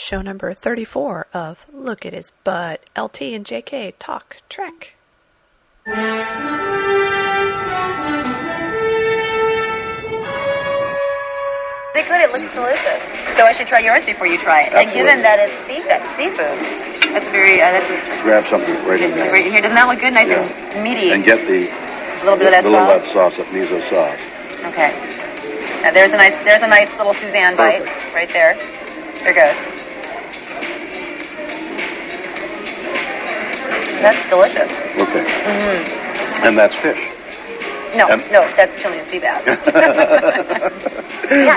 show number 34 of Look at His Butt. LT and JK Talk Trek. They could. It looks delicious. So I should try yours before you try it. And given that it's seafood, seafood, that's very. Uh, that's just, Grab something right in there. right here. Doesn't that look good? Nice Yeah. and meaty. And get the, a little bit of that the little sauce. that sauce, that miso sauce. Okay. Now there's a nice. There's a nice little Suzanne bite right there. There goes. That's delicious. Okay. Mm-hmm. And that's fish. No, Um, no, that's Chilean sea bass. yeah,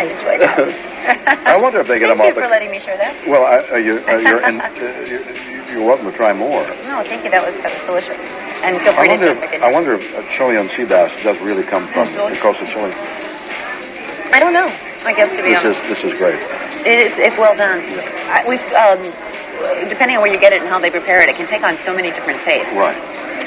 I enjoyed that. I wonder if they get Thank them you off the- for letting me share that. Well, I, uh, you, uh, you're, in, uh, you, you're welcome to try more. No, thank you. That was that was delicious. And feel I free to wonder, jump if. I wonder if uh, Chilean sea bass does really come from the coast of Chile. I don't know. I guess to be This is honest, this is great. it is, it's well done. I, we've um, depending on where you get it and how they prepare it, it can take on so many different tastes. Right.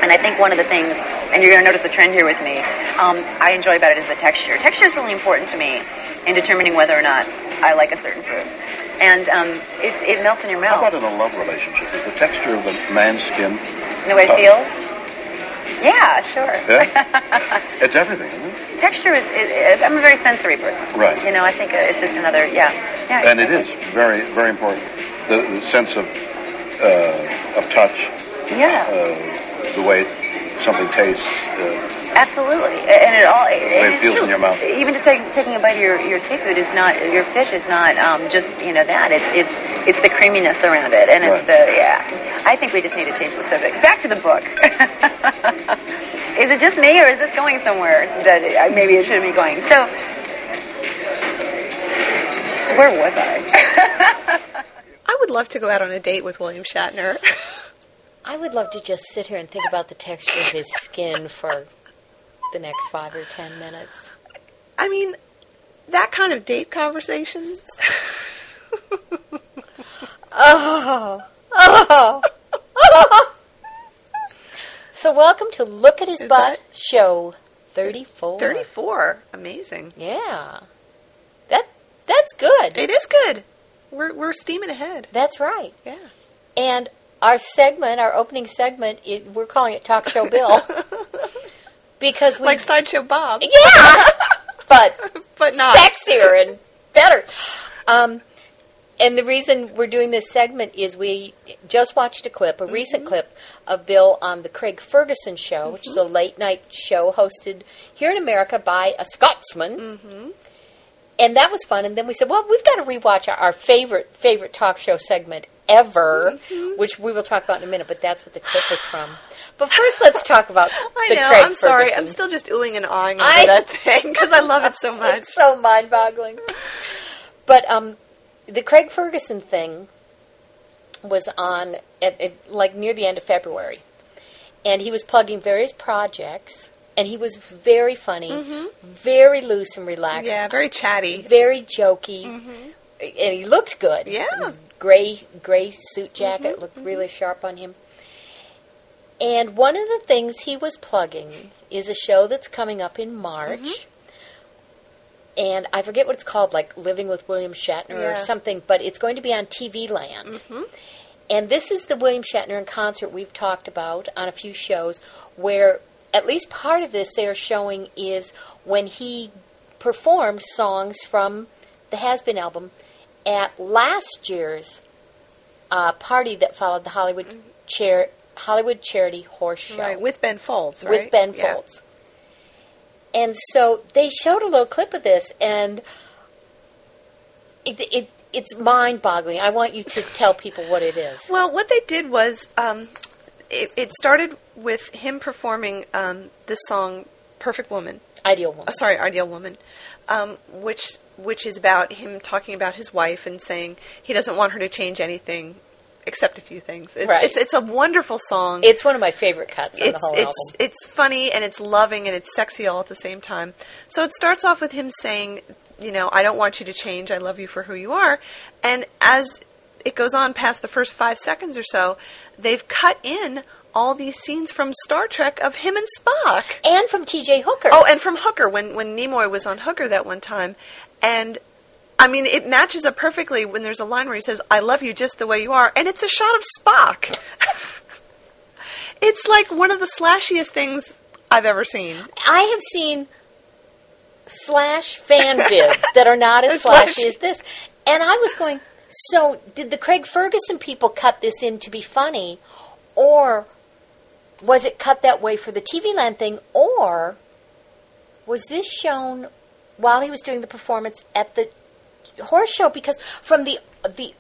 And I think one of the things, and you're going to notice a trend here with me, um, I enjoy about it is the texture. Texture is really important to me in determining whether or not I like a certain food. And um, it, it melts in your mouth. How about in a love relationship? Is the texture of the man's skin? the way it feels? Yeah, sure. Yeah? It's everything, isn't it? Texture is, is, I'm a very sensory person. Right. You know, I think it's just another, yeah. yeah And it is very, very important. The, the sense of uh, of touch, Yeah. uh, the way something tastes. Uh, Absolutely, and it all it, way it feels true. in your mouth. Even just taking taking a bite of your, your seafood is not your fish is not um, just you know that it's it's it's the creaminess around it, and it's Right. the yeah. I think we just need to change the subject. Back to the book. is it just me, or is this going somewhere that it, uh, maybe it shouldn't be going? So, where was I? I would love to go out on a date with William Shatner. I would love to just sit here and think about the texture of his skin for the next five or ten minutes. I mean, that kind of date conversation. Oh, oh, oh. So, welcome to Look at His Is Butt Show 34. 34. Amazing. Yeah. That That's good. It is good. We're, we're steaming ahead. That's right. Yeah. And our segment, our opening segment, it, we're calling it Talk Show Bill because we Like Sideshow Bob. yeah, but But not. sexier and better. Um, and the reason we're doing this segment is we just watched a clip, a mm-hmm. recent clip of Bill on the Craig Ferguson show, which is a mm-hmm. late night show hosted here in America by a Scotsman. Mm-hmm. And that was fun. And then we said, well, we've got to rewatch our, our favorite favorite talk show segment ever, which we will talk about in a minute. But that's what the clip is from. But first, let's talk about I the know. Craig I'm sorry. I'm still just oohing and awing over I- that thing because I love it so much. It's so mind-boggling. But um, the Craig Ferguson thing was on at, at like near the end of February, and he was plugging various projects, and he was very funny, mm-hmm. very loose and relaxed, Yeah, very chatty. very jokey, mm-hmm. and he looked good. Yeah. gray gray suit mm-hmm, jacket looked really sharp on him. And one of the things he was plugging is a show that's coming up in March. And I forget what it's called, like Living with William Shatner or something, but it's going to be on TV Land. And this is the William Shatner in concert we've talked about on a few shows, where at least part of this they are showing is when he performed songs from the Has Been album at last year's uh, party that followed the Hollywood chair Hollywood Charity Horse Show Right, with Ben Folds, right? with Ben Yeah. Folds. And so they showed a little clip of this, and it, it it's mind-boggling. I want you to tell people what it is. Well, what they did was um, it, it started with him performing um, this song "Perfect Woman." Ideal woman. Oh, sorry, "Ideal Woman," um, which which is about him talking about his wife and saying he doesn't want her to change anything except a few things. It's, Right. it's, it's a wonderful song. It's one of my favorite cuts on the it's whole it's album. it's funny and it's loving and it's sexy all at the same time. So it starts off with him saying, you know, I don't want you to change. I love you for who you are. And as it goes on past the first five seconds or so, they've cut in all these scenes from Star Trek of him and Spock. And from T.J. Hooker. Oh, and from Hooker when when Nimoy was on Hooker that one time, and I mean, it matches up perfectly when there's a line where he says, I love you just the way you are, and it's a shot of Spock. it's like one of the slashiest things I've ever seen. I have seen slash fan vids that are not as slashy as this. And I was going, so did the Craig Ferguson people cut this in to be funny? Or was it cut that way for the TV Land thing? Or was this shown while he was doing the performance at the horse show? Because from the the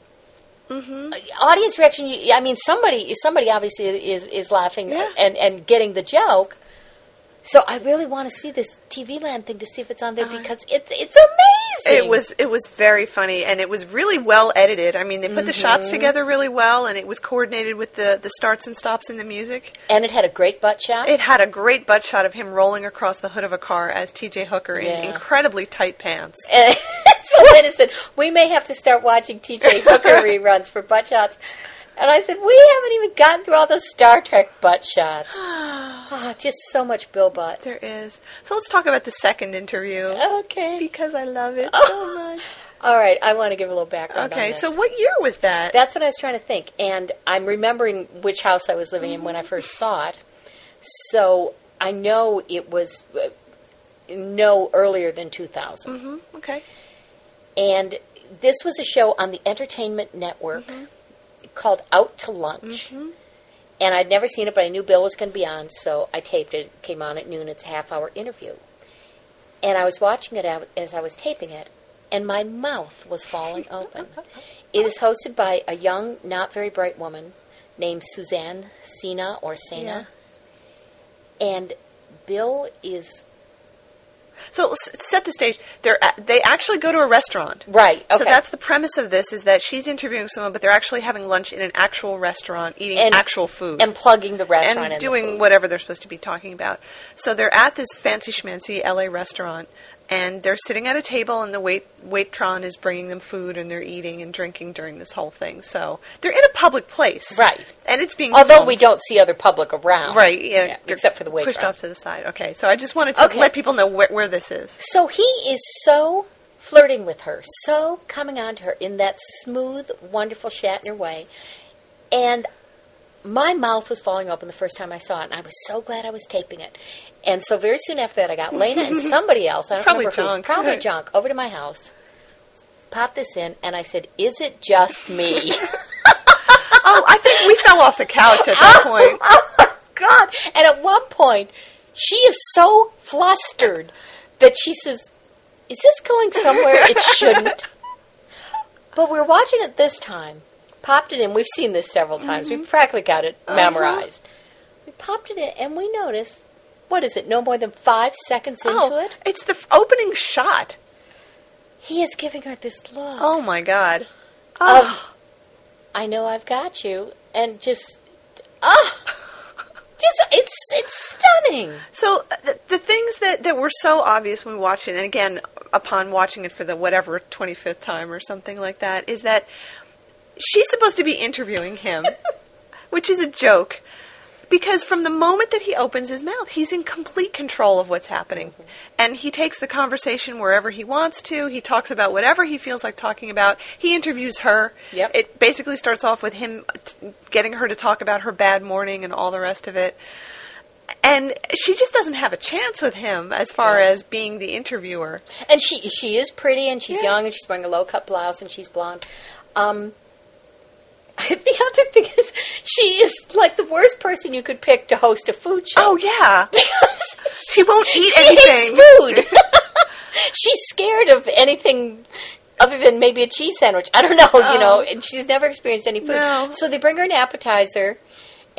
Mm-hmm. audience reaction, I mean, somebody somebody obviously is is laughing Yeah. and and getting the joke. So I really want to see this TV Land thing to see if it's on there because it's it's amazing. It was it was very funny and it was really well edited. I mean, they put the Mm-hmm. shots together really well and it was coordinated with the the starts and stops in the music. and it had a great butt shot. It had a great butt shot of him rolling across the hood of a car as TJ Hooker in Yeah. incredibly tight pants. And so Lena said, "We may have to start watching T.J. Hooker reruns for butt shots." And I said, "We haven't even gotten through all the Star Trek butt shots. Oh, just so much Bill Butt." There is. So let's talk about the second interview Okay. because I love it Oh. so much. All right. I want to give a little background. on Okay, so what year was that? That's what I was trying to think. And I'm remembering which house I was living in when I first saw it. So I know it was uh, no earlier than 2000. hmm Okay. And this was a show on the Entertainment Network called Out to Lunch. And I'd never seen it, but I knew Bill was going to be on, so I taped it. It came on at noon. It's a half hour interview. And I was watching it out as I was taping it, and my mouth was falling open. It is hosted by a young, not very bright woman named Suzanne Sina or Sena. And Bill is So set the stage. They're they actually go to a restaurant. right. Okay. So that's the premise of this: is that she's interviewing someone, but they're actually having lunch in an actual restaurant, eating And- actual food, and plugging the restaurant and doing whatever they're supposed to be talking about. So they're at this fancy schmancy LA restaurant, and they're sitting at a table, and the wait waitron is bringing them food, and they're eating and drinking during this whole thing. So they're in a public place, Right. And it's being Although filmed. we don't see other public around. Right, yeah, Yeah, except for the pushed waitress. off to the side. Okay, so I just wanted to Okay. let people know where, where this is. So he is so flirting with her, so coming on to her in that smooth, wonderful Shatner way. And my mouth was falling open the first time I saw it, and I was so glad I was taping it. And so very soon after that, I got Lena and somebody else, I don't Probably remember who, Junk. probably Junk, over to my house, popped this in, and I said, Is it just me? Oh, I think we fell off the couch at that oh point. oh my God. And at one point, she is so flustered that she says, Is this going somewhere it shouldn't? But we're watching it this time. Popped it in. We've seen this several times. We've mm-hmm. practically got it uh-huh. memorized. We popped it in, and we notice what is it? No more than five seconds into Oh, it, it's the f- opening shot. he is giving her this look Oh my god. of Oh, "I know I've got you," and just ah, just it's it's stunning. so uh, the, the things that, that were so obvious when we watched it, and again, upon watching it for the whatever 25th time or something like that, is that she's supposed to be interviewing him, which is a joke. Because from the moment that he opens his mouth, he's in complete control of what's happening. And he takes the conversation wherever he wants to. He talks about whatever he feels like talking about. He interviews her. Yep. It basically starts off with him t- getting her to talk about her bad morning and all the rest of it. And she just doesn't have a chance with him as far Yeah. as being the interviewer. And she she is pretty and she's Yeah. young and she's wearing a low cut blouse and she's blonde. Um, the other thing is she is like the worst person you could pick to host a food show. Oh, yeah. because She won't eat she anything. hates food. she's scared of anything other than maybe a cheese sandwich. I don't know, you know, oh. and she's never experienced any food. No. So they bring her an appetizer.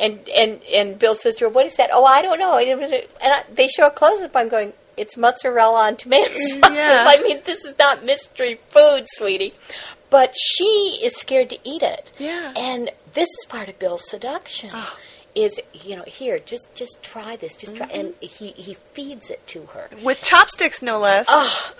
And, and and Bill says to her, "What is that?" Oh, I don't know. And I, they show a close up. I'm going, "It's mozzarella on tomato sauces." Yeah. I mean, this is not mystery food, sweetie. But she is scared to eat it. Yeah. And this is part of Bill's seduction. Oh. Is you know here just just try this just try and Mm-hmm. he he feeds it to her. With chopsticks, no less. Oh,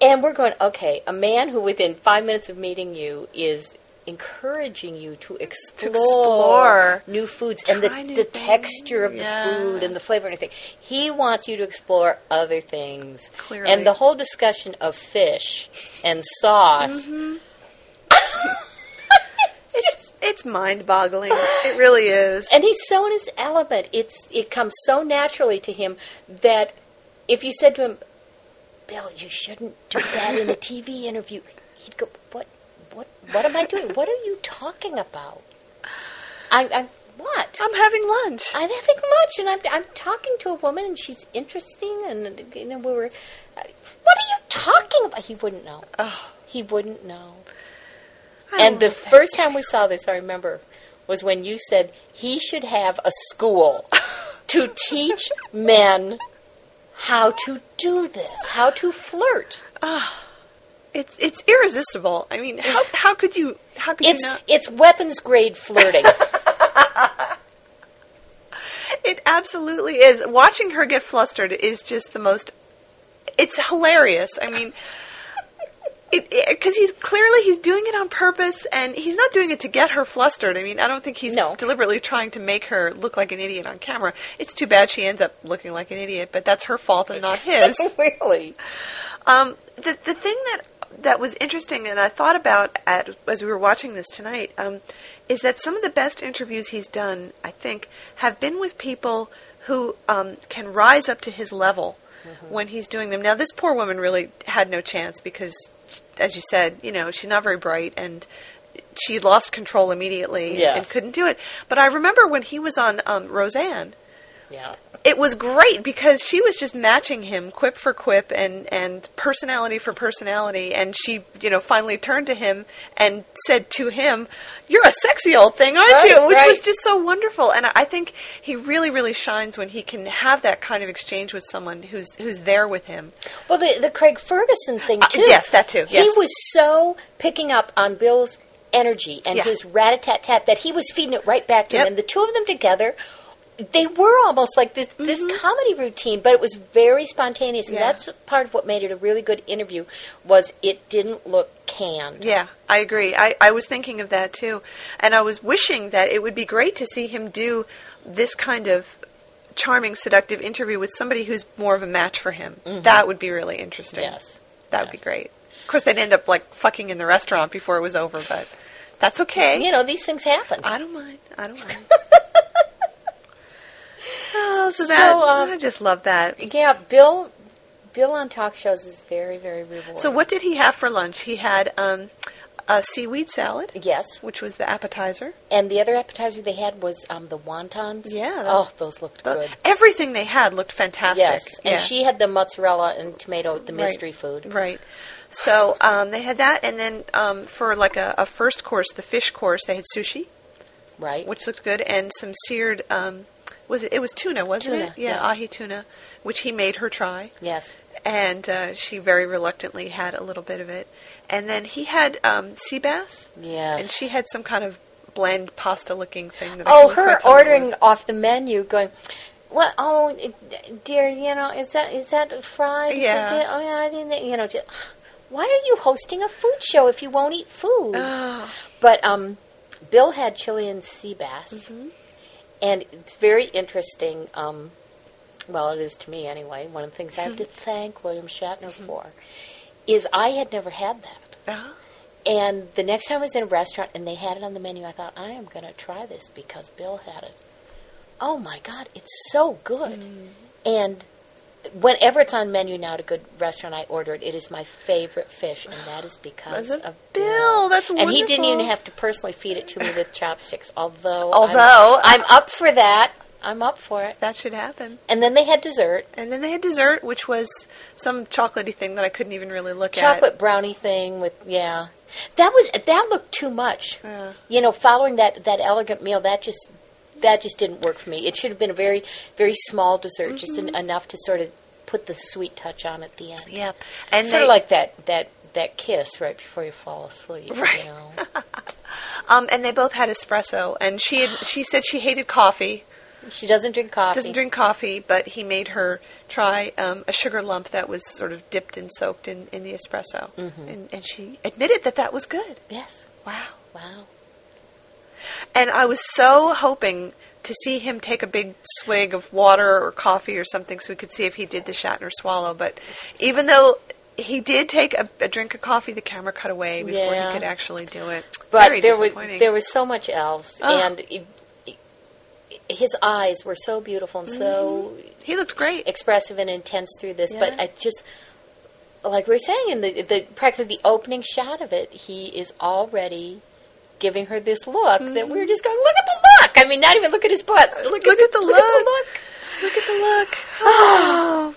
and we're going okay. A man who within five minutes of meeting you is encouraging you to explore, explore. new foods and the, the texture of Yeah. the food and the flavor and everything. He wants you to explore other things. Clearly. And the whole discussion of fish and sauce. Mm-hmm. It's it's mind boggling. It really is. And he's so in his element. It's it comes so naturally to him that if you said to him, "Bill, you shouldn't do that in a TV interview," he'd go, "What? What? Am I doing? What are you talking about? I, I what? I'm having lunch. I'm having lunch and I'm, I'm talking to a woman and she's interesting and you know we were. uh, What are you talking about? He wouldn't know. Oh, He wouldn't know. I And the first time we saw this, I remember, was when you said he should have a school to teach men how to do this, how to flirt. It's it's irresistible. I mean, how how could you how could It's you not? it's weapons grade flirting. It absolutely is. Watching her get flustered is just the most. It's hilarious. I mean, because he's clearly he's doing it on purpose, and he's not doing it to get her flustered. I mean, I don't think he's No. deliberately trying to make her look like an idiot on camera. It's too bad she ends up looking like an idiot, but that's her fault and not his. really? Um, the the thing that that was interesting, and I thought about at as we were watching this tonight, um, is that some of the best interviews he's done, I think, have been with people who um, can rise up to his level when he's doing them. Now, this poor woman really had no chance because, as you said, you know, she's not very bright and. She lost control immediately and- Yes. and couldn't do it. But I remember when he was on um, Roseanne, Yeah. it was great because she was just matching him quip for quip and and personality for personality and she you know finally turned to him and said to him you're a sexy old thing aren't Right, you which was just so wonderful and I think he really really shines when he can have that kind of exchange with someone who's who's there with him Well, the the Craig Ferguson thing Uh, too. yes, that too, yes. He was so picking up on Bill's energy and Yeah. his rat a tat tat that he was feeding it right back to Yep. him. And the two of them together, they were almost like this this comedy routine, but it was very spontaneous, and Mm-hmm. Yeah. that's part of what made it a really good interview. Was it didn't look canned. Yeah, I agree. I, I was thinking of that too. And I was wishing that it would be great to see him do this kind of charming, seductive interview with somebody who's more of a match for him. That would be really interesting. Yes. That would be great. Of course, they'd end up like fucking in the restaurant before it was over, but that's okay. You know, these things happen. I don't mind. I don't mind. oh, so that um, I just love that. yeah, Bill. Bill on talk shows is very, very rewarding. So, what did he have for lunch? He had um, a seaweed salad, Yes, which was the appetizer. and the other appetizer they had was um, the wontons. Yeah, that- Oh, those looked The- good. everything they had looked fantastic. Yes, and Yeah. she had the mozzarella and tomato, the Right. mystery food. Right. So um, they had that, and then um, for like a, a first course, the fish course, they had sushi, Right. which looked good, and some seared. Was it? It was tuna, wasn't Tuna, it? Yeah, yeah. ahi tuna, which he made her try, yes. and uh, she very reluctantly had a little bit of it. And then he had um, sea bass, Yes. and she had some kind of bland pasta-looking thing. That Oh, her tell what it ordering off the menu, going, "What? Oh, dear, you know, is that is that fried? Yeah. Oh, yeah, I didn't. You know, just, why are you hosting a food show if you won't eat food? Oh, But um, Bill had Chilean sea bass, Mm-hmm. And it's very interesting. Um, well, it is to me anyway. One of the things I have to Mm-hmm. thank William Shatner for is I had never had that. uh-huh. And the next time I was in a restaurant and they had it on the menu, I thought, I am going to try this because Bill had it. Oh my God, it's so good. Mm. And whenever it's on menu now at a good restaurant, I order it. It is my favorite fish, and that is because of of Bill. That's And he didn't even have to personally feed it to me with chopsticks, although Although- I'm, I'm up for that. I'm up for it. that should happen. And then they had dessert, And then they had dessert, which was some chocolatey thing that I couldn't even really look at. chocolate brownie thing with yeah. That was that looked too much. Yeah. you know, following that that elegant meal, that just that just didn't work for me. It should have been a very very small dessert, just Mm-hmm. en- enough to sort of put the sweet touch on at the end. Yep. And sort they, of like that that that kiss right before you fall asleep. Right. You know? um, and they both had espresso, and she had, she said she hated coffee, she doesn't drink coffee. doesn't drink coffee, but he made her try um, a sugar lump that was sort of dipped and soaked in, in the espresso, Mm-hmm. and, and she admitted that that was good. Yes. Wow. Wow. and I was so hoping to see him take a big swig of water or coffee or something so we could see if he did the Shatner swallow. But even though he did take a, a drink of coffee, the camera cut away before Yeah. he could actually do it. But Very there was there was so much else, Oh. and it- it- his eyes were so beautiful and so mm-hmm. he looked great. expressive and intense through this. But I just like we are saying in the, the practically the opening shot of it, he is already giving her this look that we were mm-hmm. just going, look at the look. I mean, not even look at his butt. Look, Look at the look look at the look. look. At the look. Oh.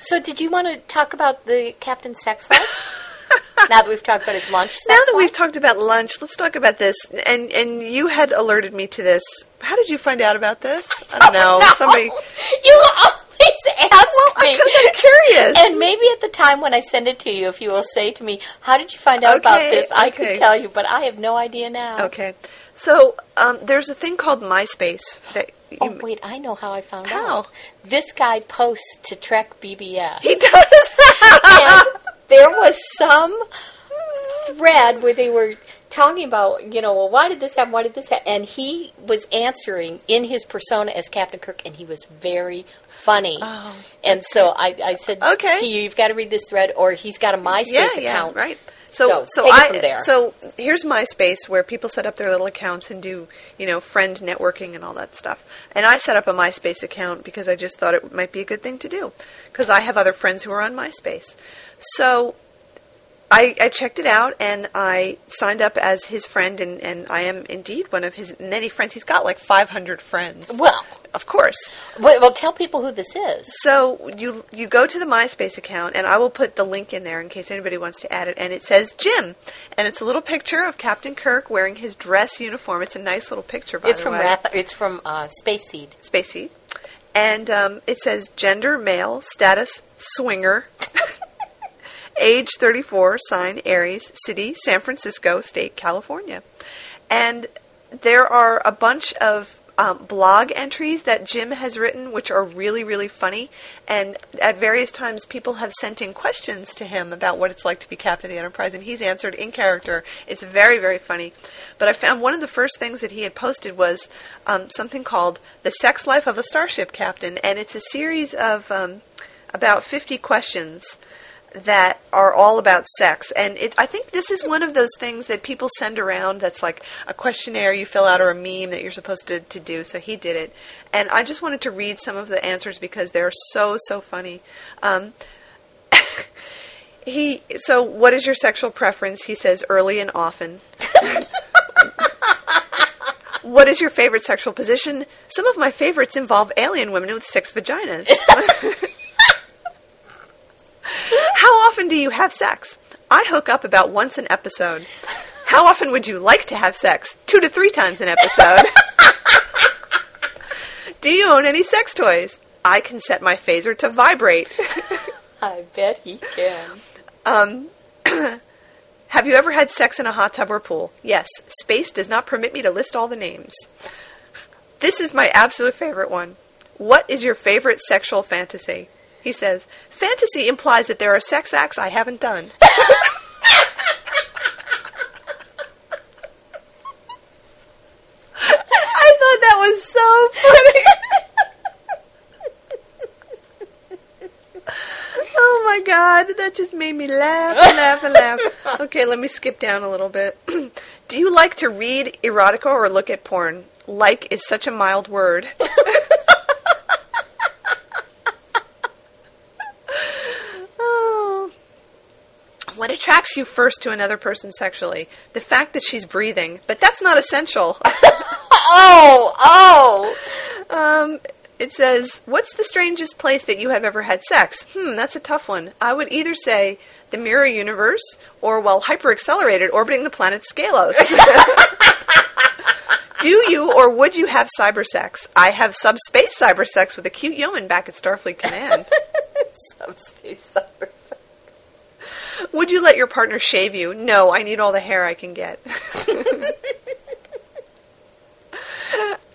So, did you want to talk about the captain's sex life? now that we've talked about his lunch sex Now that life? we've talked about lunch, let's talk about this. And and you had alerted me to this. How did you find out about this? I don't know. No. Somebody. You uh, ask me. Because I'm curious. And maybe at the time when I send it to you, if you will say to me, "How did you find out about Okay, this?" I okay. could tell you, but I have no idea now. Okay. So um, there's a thing called MySpace that Oh wait, I know how I found How? out. This guy posts to Trek BBS. he does. and there was some thread where they were talking about, you know, well, why did this happen? Why did this happen? And he was answering in his persona as Captain Kirk, and he was very funny. Oh, and so I, I said Okay. to you, you've got to read this thread, or he's got a MySpace yeah, yeah, account. right. So, So, so, I so here's MySpace where people set up their little accounts and do you know friend networking and all that stuff. And I set up a MySpace account because I just thought it might be a good thing to do because I have other friends who are on MySpace. So I, I checked it out and I signed up as his friend and, and I am indeed one of his many friends. He's got like 500 friends. Well, Of course. well, well, tell people who this is. So you you go to the MySpace account, and I will put the link in there in case anybody wants to add it. And it says Jim, and it's a little picture of Captain Kirk wearing his dress uniform. It's a nice little picture, by It's the from way. Rath- It's from uh, Space Seed. Spacey, and um, it says gender male, status swinger, age 34, sign Aries, city San Francisco, state California, and there are a bunch of um, blog entries that Jim has written, which are really, really funny. And at various times, people have sent in questions to him about what it's like to be captain of the Enterprise, and he's answered in character. It's very, very funny. But I found one of the first things that he had posted was um, something called "The Sex Life of a Starship Captain," and it's a series of um, about 50 questions that are all about sex. And it, I think this is one of those things that people send around that's like a questionnaire you fill out or a meme that you're supposed to, to do. So he did it. And I just wanted to read some of the answers because they're so, so funny. Um, he so what is your sexual preference? He says early and often. what is your favorite sexual position? Some of my favorites involve alien women with six vaginas. How often do you have sex? I hook up about once an episode. How often would you like to have sex? Two to three times an episode. do you own any sex toys? I can set my phaser to vibrate. I bet he can. Um, have you ever had sex in a hot tub or pool? Yes. Space does not permit me to list all the names. This is my absolute favorite one. What is your favorite sexual fantasy? He says, Fantasy implies that there are sex acts I haven't done. I thought that was so funny. oh my god, that just made me laugh and laugh and laugh. Okay, let me skip down a little bit. Do you like to read erotica or look at porn? Like is such a mild word. oh. What attracts you first to another person sexually? The fact that she's breathing, but that's not essential. Oh, oh. Um, it says, "What's the strangest place that you have ever had sex?" Hmm, that's a tough one. I would either say the mirror universe or while hyperaccelerated orbiting the planet Scalos. Do you or would you have cyber sex? I have subspace cyber sex with a cute yeoman back at Starfleet Command. Subspace cyber. Would you let your partner shave you? No, I need all the hair I can get.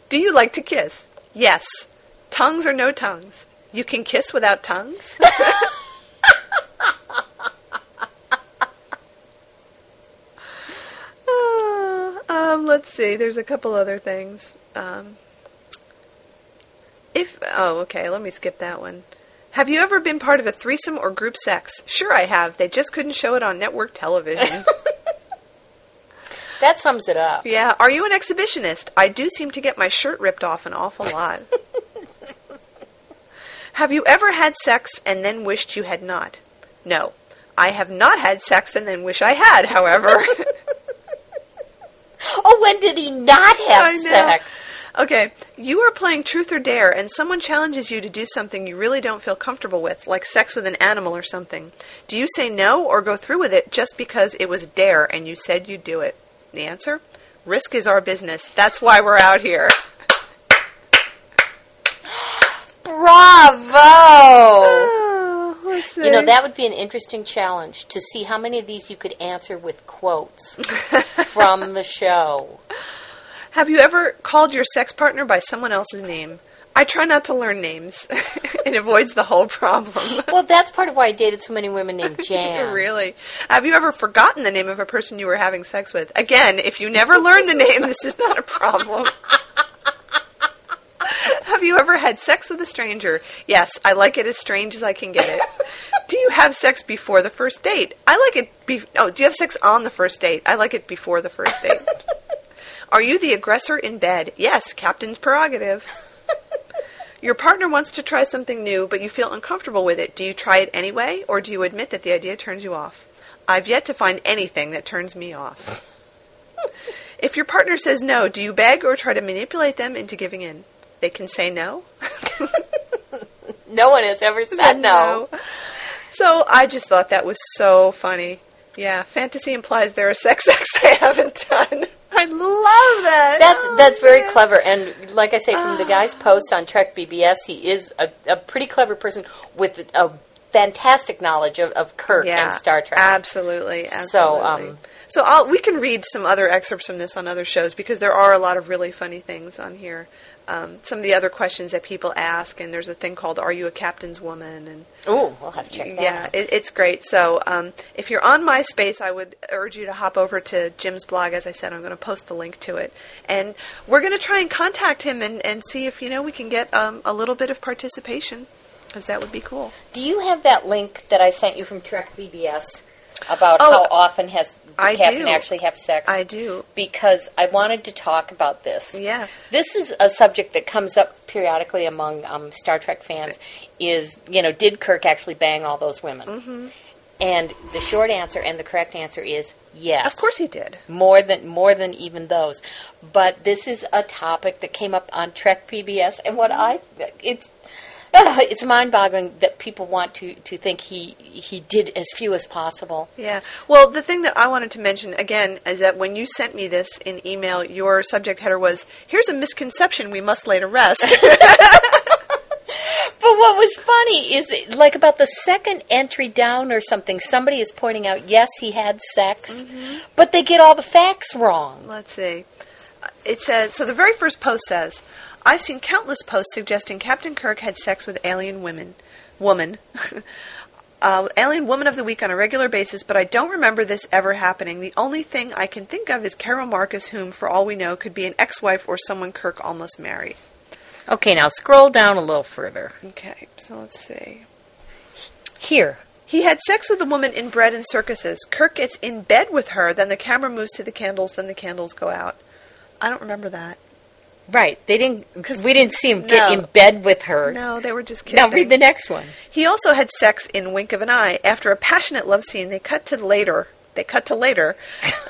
Do you like to kiss? Yes. Tongues or no tongues? You can kiss without tongues? Uh, um, let's see. There's a couple other things. Um, if oh, okay. Let me skip that one. Have you ever been part of a threesome or group sex? Sure, I have. They just couldn't show it on network television. That sums it up. yeah. Are you an exhibitionist? I do seem to get my shirt ripped off an awful lot. have you ever had sex and then wished you had not? No. I have not had sex and then wish I had, however. Oh, when did he not have I know. sex? Okay, you are playing truth or dare, and someone challenges you to do something you really don't feel comfortable with, like sex with an animal or something. Do you say no or go through with it just because it was dare and you said you'd do it? The answer? Risk is our business. That's why we're out here. Bravo! Oh. You know, that would be an interesting challenge to see how many of these you could answer with quotes from the show. Have you ever called your sex partner by someone else's name? I try not to learn names. it avoids the whole problem. Well, that's part of why I dated so many women named Jan. Really? Have you ever forgotten the name of a person you were having sex with? Again, if you never learn the name, this is not a problem. have you ever had sex with a stranger? Yes, I like it as strange as I can get it. do you have sex before the first date? I like it. Be- oh, do you have sex on the first date? I like it before the first date. Are you the aggressor in bed? Yes, captain's prerogative. Your partner wants to try something new, but you feel uncomfortable with it. Do you try it anyway, or do you admit that the idea turns you off? I've yet to find anything that turns me off. if your partner says no, do you beg or try to manipulate them into giving in? They can say no. No one has ever said no. So I just thought that was so funny. Yeah, fantasy implies there are sex acts I haven't done. I love that. That's Oh, that's very clever, and like I say, from the guy's post on Trek BBS, he is a, a pretty clever person with a fantastic knowledge of, of Kirk yeah, and Star Trek. Absolutely, absolutely. So, um, so I'll, we can read some other excerpts from this on other shows because there are a lot of really funny things on here. Um, some of the other questions that people ask, and there's a thing called "Are you a captain's woman?" and oh, we'll have to check that. yeah, out. it, it's great. So um, if you're on MySpace, I would urge you to hop over to Jim's blog. As I said, I'm going to post the link to it, and we're going to try and contact him and, and see if you know we can get um, a little bit of participation because that would be cool. Do you have that link that I sent you from Trek BBS about Oh, how often has the I captain do. actually have sex? I do. because I wanted to talk about this. Yeah. This is a subject that comes up periodically among um, Star Trek fans. Is you know, did Kirk actually bang all those women? Mm-hmm. And the short answer and the correct answer is yes. Of course he did. more than more than even those. But this is a topic that came up on Trek BBS, and what I it's. Uh, it's mind-boggling that people want to, to think he he did as few as possible. Yeah. Well, the thing that I wanted to mention again is that when you sent me this in email, your subject header was "Here's a misconception we must lay to rest." But what was funny is, like about the second entry down or something, somebody is pointing out, yes, he had sex, but they get all the facts wrong. Let's see. It says so. The very first post says, "I've seen countless posts suggesting Captain Kirk had sex with alien women, woman, uh, alien woman of the week on a regular basis, but I don't remember this ever happening. The only thing I can think of is Carol Marcus, whom, for all we know, could be an ex-wife or someone Kirk almost married." Okay, now scroll down a little further. Okay, so let's see. Here. He had sex with a woman in bread and circuses. Kirk gets in bed with her, then the camera moves to the candles, then the candles go out. I don't remember that. Right. They didn't, because we didn't see him get No. in bed with her. No, they were just kissing. Now read the next one. He also had sex in Wink of an Eye. After a passionate love scene, they cut to later. They cut to later.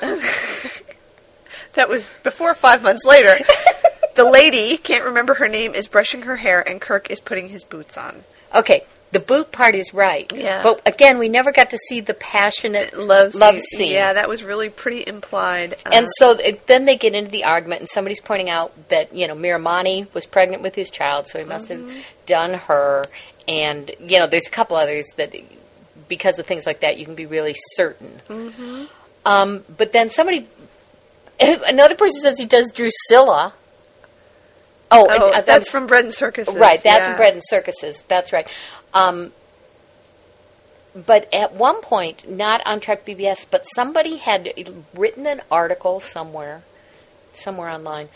that was before five months later. the lady, can't remember her name, is brushing her hair, and Kirk is putting his boots on. Okay, the boot part is right. Yeah. But again, we never got to see the passionate Love, love scene. scene. Yeah, that was really pretty implied. And Uh, so it, then they get into the argument, and somebody's pointing out that you know Miramanee was pregnant with his child, so he must Mm-hmm. have done her. And you know, there's a couple others that, because of things like that, you can be really certain. Mm-hmm. Um, but then somebody, another person says he does Drusilla. Oh, and, oh, uh, that's from Bread and Circuses. Right, that's yeah. from Bread and Circuses. That's right. Um, but at one point, not on Trek BBS, but somebody had written an article somewhere somewhere online,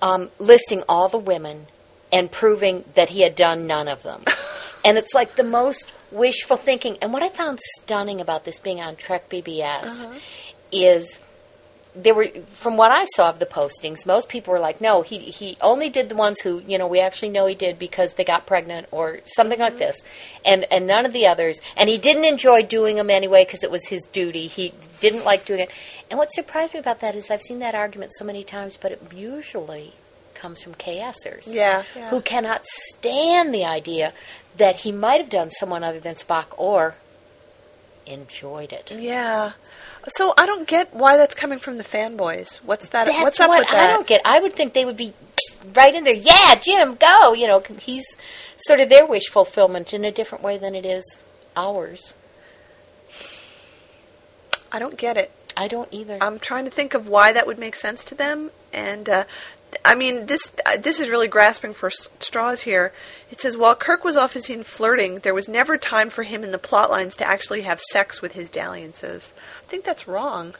um, listing all the women and proving that he had done none of them. and it's like the most wishful thinking. And what I found stunning about this being on Trek BBS is there were from what I saw of the postings, most people were like, "No, he he only did the ones who you know we actually know he did because they got pregnant or something like this, and and none of the others. And he didn't enjoy doing them anyway because it was his duty. He didn't like doing it. And what surprised me about that is I've seen that argument so many times, but it usually comes from KSers Yeah. yeah. who cannot stand the idea that he might have done someone other than Spock or enjoyed it. Yeah. So I don't get why that's coming from the fanboys. What's that? That's what's up what with that? I don't get. I would think they would be right in there. Yeah, Jim, go. You know, he's sort of their wish fulfillment in a different way than it is ours. I don't get it. I don't either. I'm trying to think of why that would make sense to them, and uh, I mean this uh, this is really grasping for s- straws here. It says while Kirk was off his scene flirting, there was never time for him in the plot lines to actually have sex with his dalliances. I think that's wrong.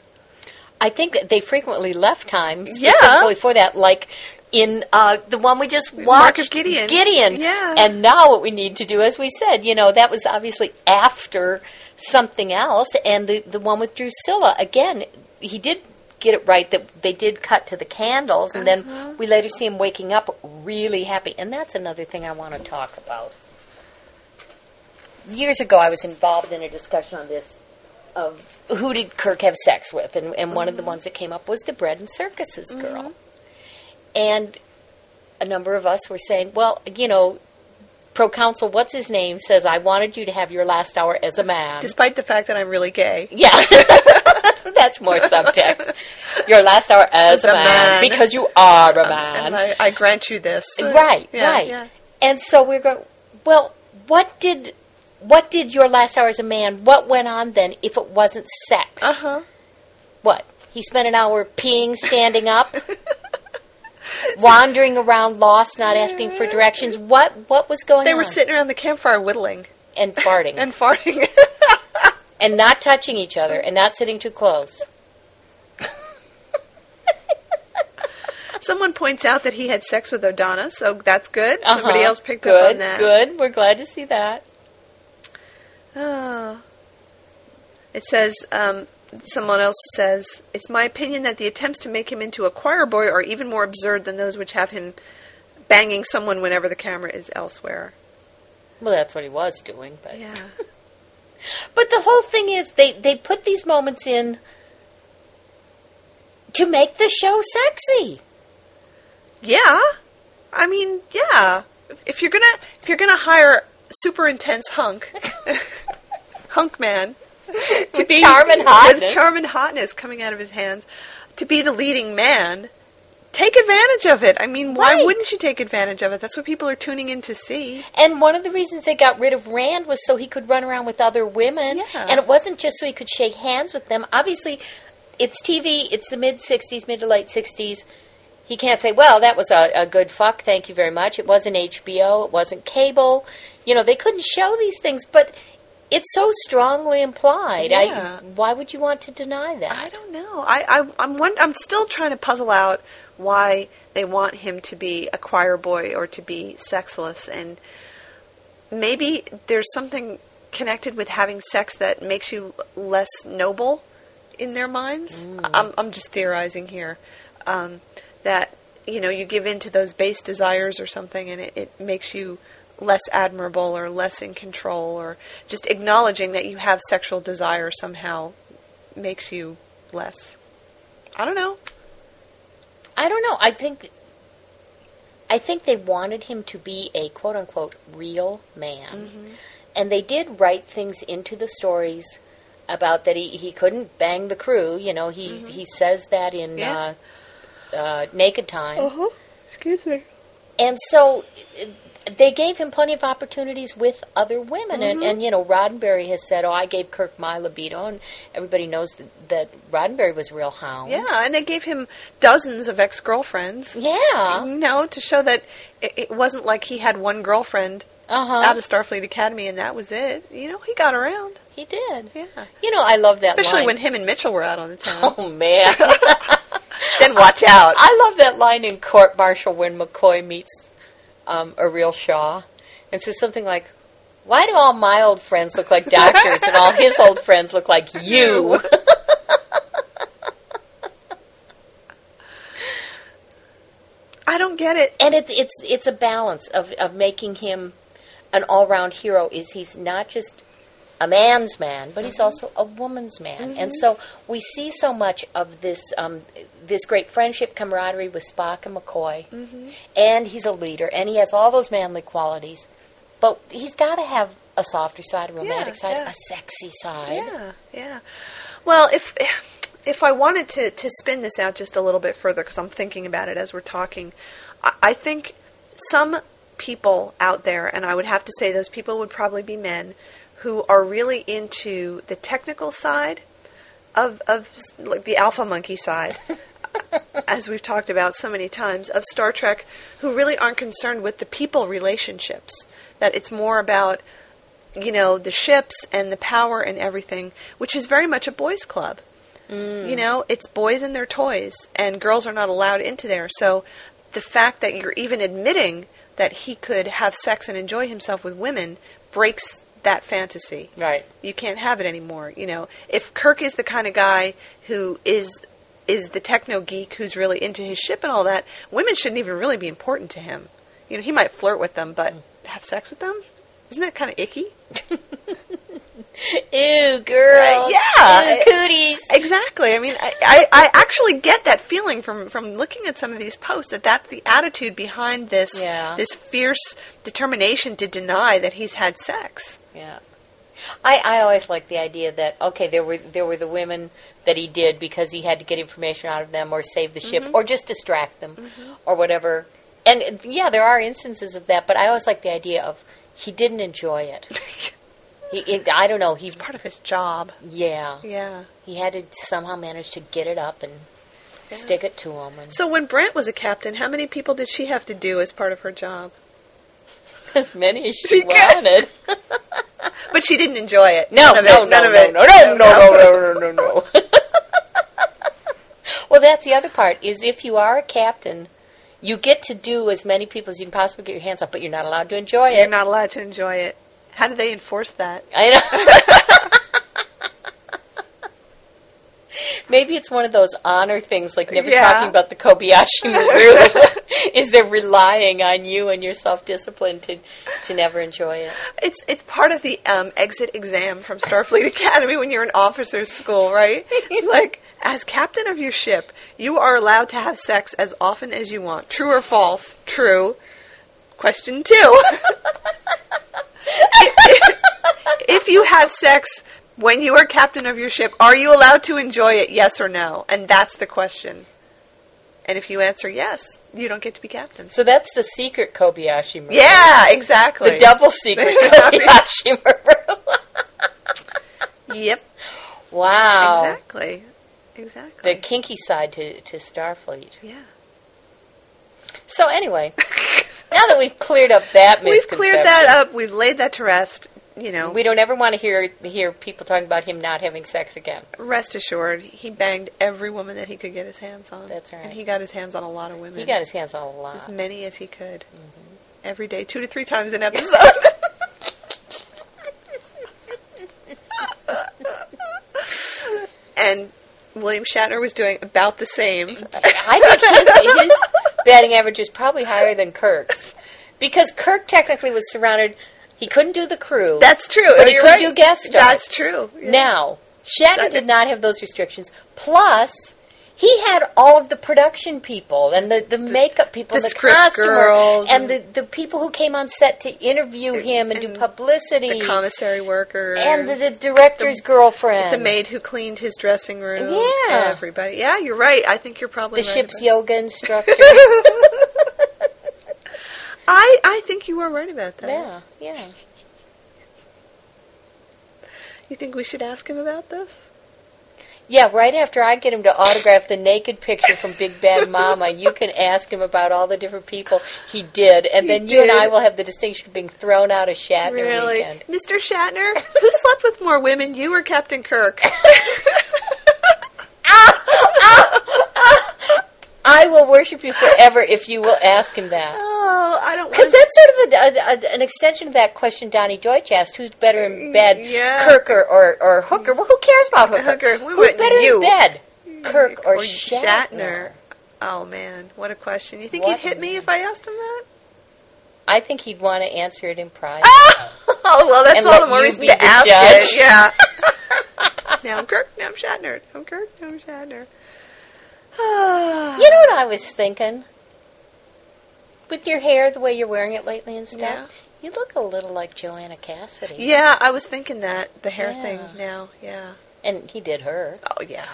I think that they frequently left time Yeah. for that, like in uh, the one we just watched, Mark of Gideon. Gideon. Yeah. And now what we need to do, as we said, you know, that was obviously after something else, and the the one with Drusilla again, he did get it right that they did cut to the candles, and Uh-huh. then we later see him waking up really happy, and that's another thing I want to talk about. Years ago, I was involved in a discussion on this of who did Kirk have sex with, and, and one of the ones that came up was the bread and circuses girl. And a number of us were saying, well, you know, proconsul, what's his name, says, I wanted you to have your last hour as a man. Despite the fact that I'm really gay. yeah. That's more subtext. Your last hour as As a man, man. because you are a man. And I, I grant you this. Right, Yeah, right. yeah. And so we're going. Well, what did what did your last hour as a man? What went on then if it wasn't sex? Uh huh. What he spent an hour peeing, standing up, wandering around, lost, not asking for directions. What what was going on? They on? were sitting around the campfire whittling and farting and farting. and not touching each other and not sitting too close. Someone points out that he had sex with Odona, so that's good. Somebody Uh-huh. else picked good, up on that. Good. We're glad to see that. Oh. It says, um, someone else says, it's my opinion that the attempts to make him into a choir boy are even more absurd than those which have him banging someone whenever the camera is elsewhere. Well, that's what he was doing, but Yeah. But the whole thing is they they put these moments in to make the show sexy. Yeah. I mean, yeah. If you're gonna if you're gonna hire super intense hunk, hunk man, to be charm and hotness. with charm and hotness coming out of his hands, to be the leading man, take advantage of it. I mean, why Right. wouldn't you take advantage of it? That's what people are tuning in to see. And one of the reasons they got rid of Rand was so he could run around with other women. Yeah. And it wasn't just so he could shake hands with them. Obviously, it's TV, it's the mid 60s, mid to late 60s. He can't say, well, that was a, a good fuck, thank you very much. It wasn't HBO, it wasn't cable. You know, they couldn't show these things, but it's so strongly implied. Yeah. I, why would you want to deny that? I don't know. I, I I'm one, I'm still trying to puzzle out why they want him to be a choir boy or to be sexless, and maybe there's something connected with having sex that makes you less noble in their minds. I'm I'm just theorizing here um, that you know you give in to those base desires or something, and it, it makes you less admirable or less in control, or just acknowledging that you have sexual desire somehow makes you less. I don't know. I don't know. I think I think they wanted him to be a quote unquote real man. Mm-hmm. And they did write things into the stories about that he, he couldn't bang the crew. You know, he, he says that in Mm-hmm. Yeah. uh, uh, Naked Time. huh. Excuse me. And so they gave him plenty of opportunities with other women. And, and, you know, Roddenberry has said, oh, I gave Kirk my libido. And everybody knows that, that Roddenberry was real hound. Yeah, and they gave him dozens of ex-girlfriends. Yeah. You know, to show that it, it wasn't like he had one girlfriend Uh-huh. out of Starfleet Academy and that was it. You know, he got around. He did. Yeah. You know, I love that Especially line. when him and Mitchell were out on the town. Oh man! then watch out. I love that line in Court Martial when McCoy meets um, Areel Shaw and says something like, "Why do all my old friends look like doctors and all his old friends look like you?" I don't get it. and it, it's it's a balance of of making him an all round hero. Is he's not just a man's man, but he's mm-hmm. also a woman's man, and mm-hmm. so we see so much of this um, this great friendship camaraderie with Spock and McCoy, mm-hmm. and he's a leader, and he has all those manly qualities, but he's got to have a softer side, a romantic Yeah, side, yeah. a sexy side. Yeah, yeah. Well, if if I wanted to to spin this out just a little bit further, because I'm thinking about it as we're talking, I, I think some people out there, and I would have to say those people would probably be men, who are really into the technical side of of like the alpha monkey side. as we've talked about so many times, of Star Trek, who really aren't concerned with the people relationships. That it's more about you know, the ships and the power and everything, which is very much a boys' club. Mm. You know, it's boys and their toys, and girls are not allowed into there. So the fact that you're even admitting that he could have sex and enjoy himself with women breaks that fantasy. Right. You can't have it anymore. You know, if Kirk is the kind of guy who is is the techno geek who's really into his ship and all that, women shouldn't even really be important to him. You know, he might flirt with them, but have sex with them? Isn't that kind of icky? Ew, girl. Uh, yeah. Ew, cooties. Exactly. I mean, I, I, I actually get that feeling from, from looking at some of these posts that that's the attitude behind this Yeah. this fierce determination to deny that he's had sex. Yeah. I, I always like the idea that okay there were there were the women that he did because he had to get information out of them or save the ship mm-hmm. or just distract them mm-hmm. or whatever. And yeah, there are instances of that, but I always like the idea of he didn't enjoy it. he, it I don't know. He It's part of his job. yeah Yeah. he had to somehow manage to get it up and stick it to him and So when Brant was a captain, how many people did she have to do as part of her job? as many as she She wanted. But she didn't enjoy it. No, None of no, it. no, None of no, it. no, no, no, no, no, no, no, no. well, that's the other part. Is if you are a captain, you get to do as many people as you can possibly get your hands on, but you're not allowed to enjoy it. You're not allowed to enjoy it. How do they enforce that? I know. Maybe it's one of those honor things, like never Yeah. talking about the Kobayashi Maru. is they're relying on you and your self discipline to to never enjoy it. It's it's part of the um, exit exam from Starfleet Academy when you're in officers' school, right? It's like as captain of your ship, you are allowed to have sex as often as you want. True or false? True. Question two: If you have sex when you are captain of your ship, are you allowed to enjoy it? Yes or no? And that's the question. And if you answer yes, you don't get to be captain. So that's the secret Kobayashi Maru. Yeah, exactly. The double secret Kobayashi Maru. Yep. wow. Exactly. Exactly. The kinky side to, to Starfleet. yeah. So anyway, now that we've cleared up that We've misconception, cleared that up. We've laid that to rest. You know, We don't ever want to hear hear people talking about him not having sex again. rest assured, he banged every woman that he could get his hands on. That's right. And he got his hands on a lot of women. He got his hands on a lot, as many as he could. Mm-hmm. Every day, two to three times an episode. and William Shatner was doing about the same. I think his, his batting average is probably higher than Kirk's because Kirk technically was surrounded. He couldn't do the crew. That's true. But he could right. do guest stars. That's true. Yeah. Now, Shatner That- did not have those restrictions. Plus, he had all of the production people and the, the makeup people the and the costumer girls and the, the people who came on set to interview him and, do publicity the commissary worker and the, the director's girlfriend. the maid who cleaned his dressing room. Yeah. everybody. Yeah, you're right. I think you're probably the right ship's yoga instructor. I I think you are right about that. yeah, yeah. You think we should ask him about this? Yeah, right after I get him to autograph the naked picture from Big Bad Mama, you can ask him about all the different people he did, and He then you and I will have the distinction of being thrown out of Shatner really, weekend. Mr. Shatner, who slept with more women, you or Captain Kirk? I will worship you forever if you will ask him that. Oh, I don't Because that's sort of a, a, a, an extension of that question Donny Deutsch asked: Who's better in mm, bed, Yeah. Kirk or, or, or Hooker? Well, who cares about Hooker? Hooker, we Who's better you. in bed, mm, Kirk or, or Shatner? Shatner. Oh man, what a question! You think What he'd hit me man. if I asked him that? I think he'd want to answer it in private. Oh, oh well, that's And all the more reason to ask judge. it. Yeah. now I'm Kirk. Now I'm Shatner. I'm Kirk. Now I'm Shatner. You know what I was thinking? With your hair the way you're wearing it lately and stuff, Yeah. you look a little like Joanna Cassidy. Yeah, I was thinking that the hair Yeah. thing. Now, yeah. And he did her. Oh yeah,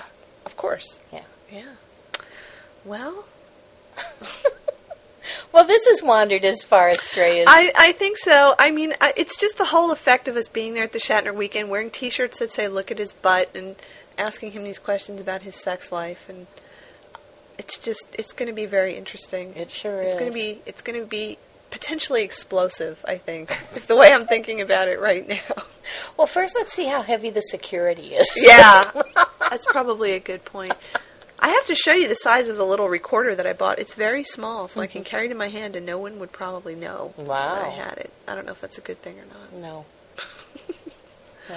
of course. Yeah. Yeah. Well, Well, this has wandered as far astray as. I, I think so. I mean, I, it's just the whole effect of us being there at the Shatner weekend, wearing T-shirts that say "Look at his butt" and asking him these questions about his sex life, and it's just it's going to be very interesting. it sure it's is. going to be it's going to be potentially explosive. I think is the way I'm thinking about it right now. Well, first let's see how heavy the security is. Yeah, that's probably a good point. I have to show you the size of the little recorder that I bought. It's very small, so I can carry it in my hand, and no one would probably know Mm-hmm. Wow. that I had it. I don't know if that's a good thing or not. No. no.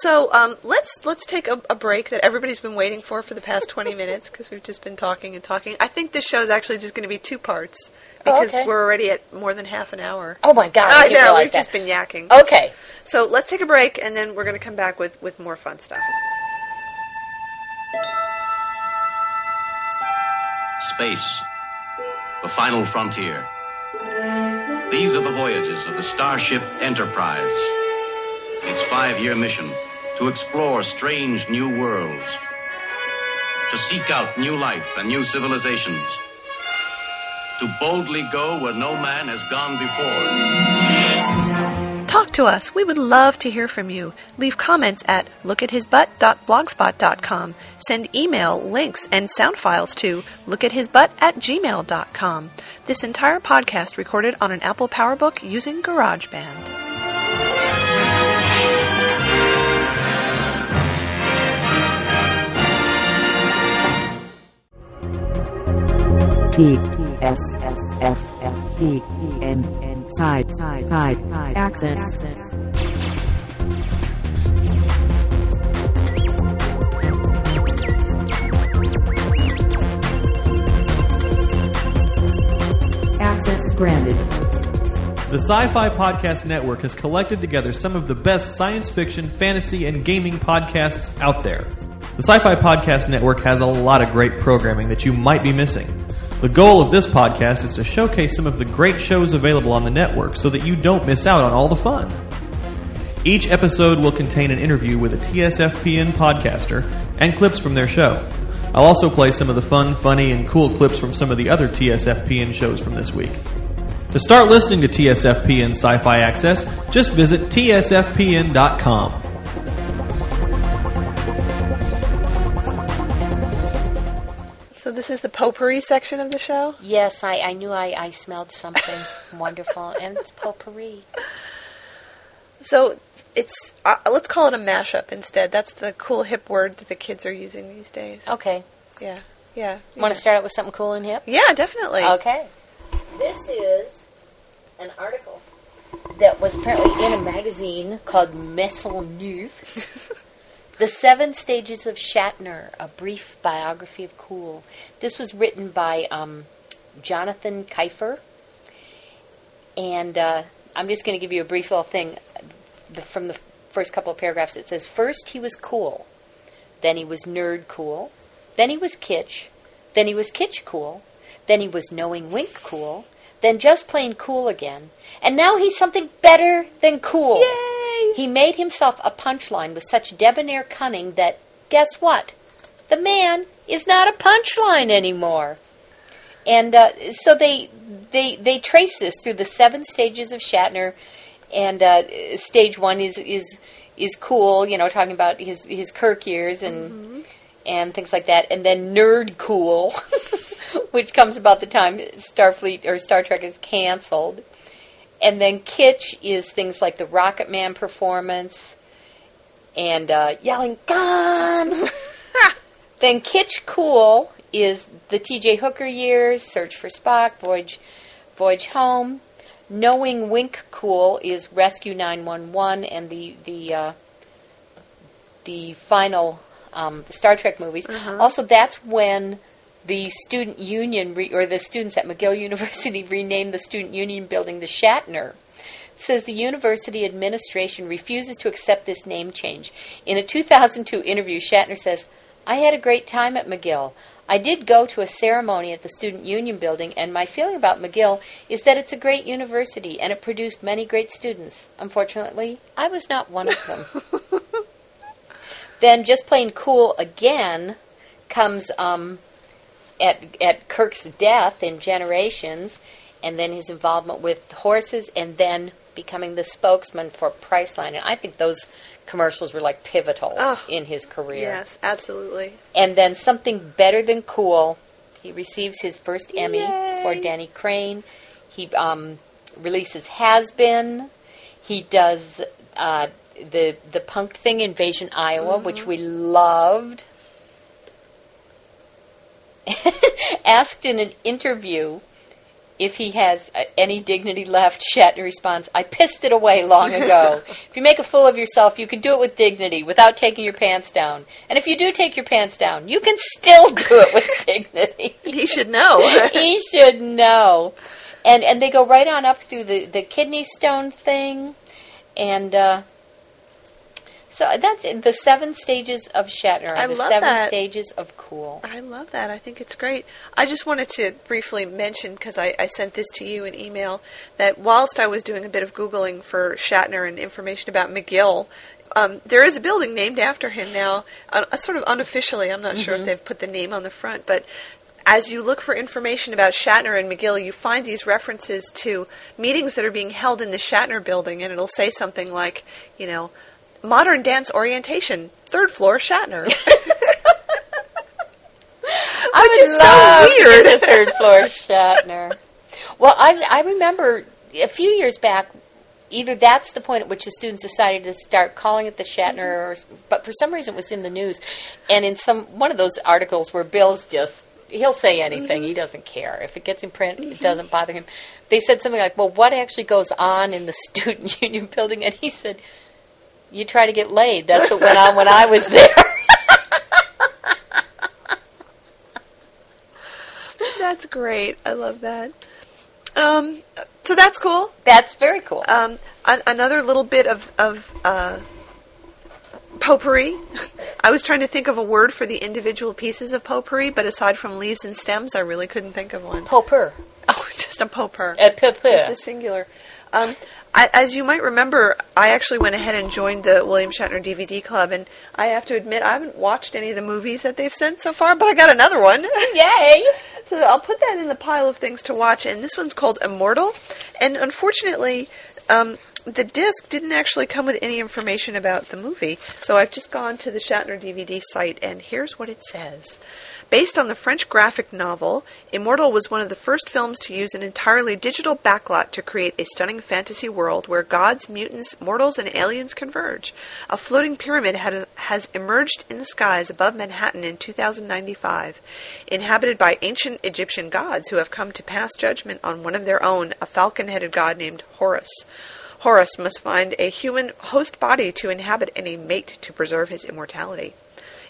So um, let's let's take a, a break that everybody's been waiting for for the past 20 minutes because we've just been talking and talking. I think this show is actually just going to be two parts because Oh, okay. we're already at more than half an hour. Oh my God! I didn't know we've that. just been yakking. Okay. So let's take a break and then we're going to come back with with more fun stuff. Space, the final frontier. These are the voyages of the Starship Enterprise. Five year mission to explore strange new worlds, to seek out new life and new civilizations, to boldly go where no man has gone before. Talk to us. We would love to hear from you. Leave comments at lookathisbutt.blogspot.com. Send email, links, and sound files to lookathisbutt at gmail.com. This entire podcast recorded on an Apple PowerBook using GarageBand. T S S F F P N N side side side side access. Access granted. The Sci Fi Podcast Network has collected together some of the best science fiction, fantasy, and gaming podcasts out there. The Sci Fi Podcast Network has a lot of great programming that you might be missing. The goal of this podcast is to showcase some of the great shows available on the network so that you don't miss out on all the fun. Each episode will contain an interview with a TSFPN podcaster and clips from their show. I'll also play some of the fun, funny, and cool clips from some of the other TSFPN shows from this week. To start listening to TSFPN Sci Fi Access, just visit tsfpn.com. this is the potpourri section of the show. Yes, I, I knew I, I smelled something wonderful, and it's potpourri. So it's uh, let's call it a mashup instead. That's the cool hip word that the kids are using these days. Okay. Yeah, yeah. Want to start out with something cool and hip? Yeah, definitely. Okay. This is an article that was apparently in a magazine called Maisonneuve. the Seven Stages of Shatner, a brief biography of Cool. This was written by um, Jonathan Kiefer. And uh, I'm just going to give you a brief little thing from the first couple of paragraphs. It says, First, he was cool. Then he was nerd cool. Then he was kitsch. Then he was kitsch cool. Then he was knowing wink cool. Then just plain cool again. And now he's something better than cool. Yay! He made himself a punchline with such debonair cunning that, guess what? The man is not a punchline anymore. And uh, so they, they, they trace this through the seven stages of Shatner. And uh, stage one is, is, is cool, you know, talking about his, his Kirk years and, and things like that. And then nerd cool, which comes about the time Starfleet or Star Trek is canceled. And then kitsch is things like the Rocket Man performance and uh, yelling "Khan." then kitsch cool is the T.J. Hooker years, Search for Spock, Voyage, Voyage Home. Knowing Wink Cool is Rescue 911 and the the uh, the final um, Star Trek movies. Also, that's when the student union re- or the students at McGill University renamed the student union building the Shatner. It says the university administration refuses to accept this name change. In a 2002 interview, Shatner says, "I had a great time at McGill. I did go to a ceremony at the student union building, and my feeling about McGill is that it's a great university and it produced many great students. Unfortunately, I was not one of them." then, just plain cool again comes um, at at Kirk's death in Generations, and then his involvement with horses, and then becoming the spokesman for Priceline. And I think those commercials were like pivotal Oh, in his career. Yes, absolutely. And then something better than cool. He receives his first Emmy Yay. for Denny Crane. He um, releases Has Been. He does uh, the the punk thing, Invasion Iowa, Mm-hmm. which we loved. Asked in an interview if he has uh, any dignity left, Shatner responds, I pissed it away long ago. if you make a fool of yourself, you can do it with dignity without taking your pants down. And if you do take your pants down, you can still do it with dignity. He should know. he should know. And and they go right on up through the, the kidney stone thing. And uh, so that's it, the seven stages of Shatner. I the love seven that. stages of cool. I love that. I think it's great. I just wanted to briefly mention, because I, I sent this to you in email, that whilst I was doing a bit of Googling for Shatner and information about McGill, um, there is a building named after him now, uh, sort of unofficially. I'm not sure if they've put the name on the front, but as you look for information about Shatner and McGill, you find these references to meetings that are being held in the Shatner building, and it'll say something like, you know, modern dance orientation, third floor Shatner. I would is love to weird. the third floor Shatner. Well, I I remember a few years back. Either that's the point at which the students decided to start calling it the Shatner, mm-hmm. or, but for some reason it was in the news, and in some one of those articles where Bill's just he'll say mm-hmm. anything he doesn't care if it gets in print it mm-hmm. doesn't bother him. They said something like, "Well, what actually goes on in the student union building?" And he said, "You try to get laid. That's what went on when I was there." That's great. I love that. Um, so that's cool. That's very cool. Um, an- another little bit of, of uh, potpourri. I was trying to think of a word for the individual pieces of potpourri, but aside from leaves and stems, I really couldn't think of one. Popper. Oh, just a potpourri. Uh, popper. The singular. Um, I, as you might remember, I actually went ahead and joined the William Shatner DVD Club, and I have to admit I haven't watched any of the movies that they've sent so far, but I got another one. Yay! So I'll put that in the pile of things to watch. And this one's called Immortal. And unfortunately, um, the disc didn't actually come with any information about the movie. So I've just gone to the Shatner DVD site, and here's what it says. Based on the French graphic novel, Immortal was one of the first films to use an entirely digital backlot to create a stunning fantasy world where gods, mutants, mortals, and aliens converge. A floating pyramid had, has emerged in the skies above Manhattan in 2095, inhabited by ancient Egyptian gods who have come to pass judgment on one of their own, a falcon headed god named Horus. Horus must find a human host body to inhabit and a mate to preserve his immortality.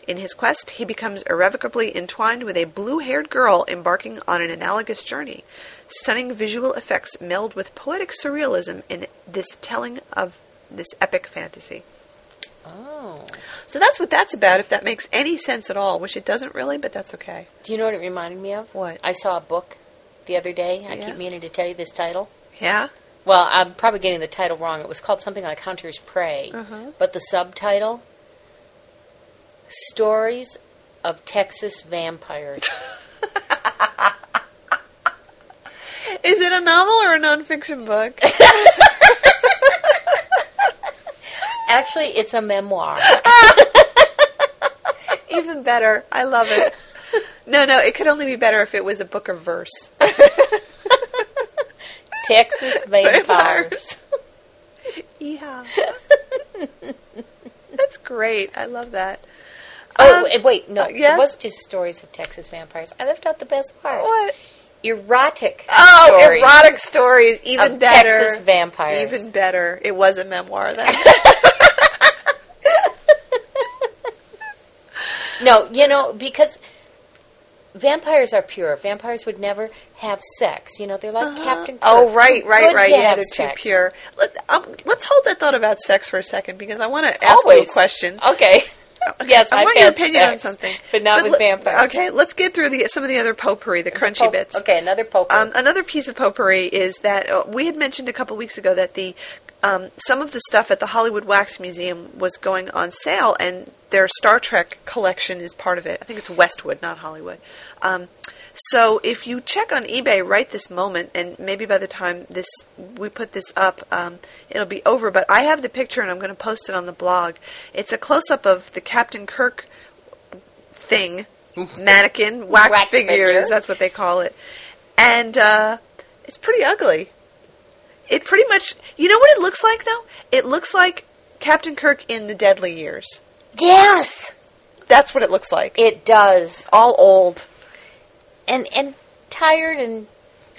In his quest, he becomes irrevocably entwined with a blue haired girl embarking on an analogous journey. Stunning visual effects meld with poetic surrealism in this telling of this epic fantasy. Oh. So that's what that's about, if that makes any sense at all, which it doesn't really, but that's okay. Do you know what it reminded me of? What? I saw a book the other day. I Yeah? keep meaning to tell you this title. Yeah? Well, I'm probably getting the title wrong. It was called something like Hunter's Prey. Uh-huh. But the subtitle Stories of Texas Vampires. Is it a novel or a nonfiction book? Actually, it's a memoir. Even better. I love it. No, no, it could only be better if it was a book of verse. Texas Vampires. Yeah. That's great. I love that. Oh, Um, wait, wait, no. uh, yes? It wasn't just stories of Texas vampires. I left out the best part. What? Erotic Oh, stories erotic stories, even better. Texas vampires. Even better. It was a memoir then. No, you know, because vampires are pure. Vampires would never have sex. You know, they're like Captain Kirk. Oh, right, right, right. Yeah, have they're sex. too pure. Let, um, let's hold that thought about sex for a second because I want to ask you a question. Okay. Yes, I I've want your opinion on something, but not with le- vampires. Okay, let's get through the some of the other potpourri, the crunchy bits. Okay, another pope. Um, another piece of potpourri is that uh, we had mentioned a couple weeks ago that the um, some of the stuff at the Hollywood Wax Museum was going on sale, and their Star Trek collection is part of it. I think it's Westwood, not Hollywood. Um, so if you check on eBay right this moment, and maybe by the time this we put this up, um, it'll be over. But I have the picture, and I'm going to post it on the blog. It's a close up of the Captain Kirk thing, mannequin, wax, Wax figures. figure. That's what they call it, and uh, it's pretty ugly. It pretty much, you know what it looks like though? It looks like Captain Kirk in the Deadly Years. yes, That's what it looks like. it does. All old, And and tired and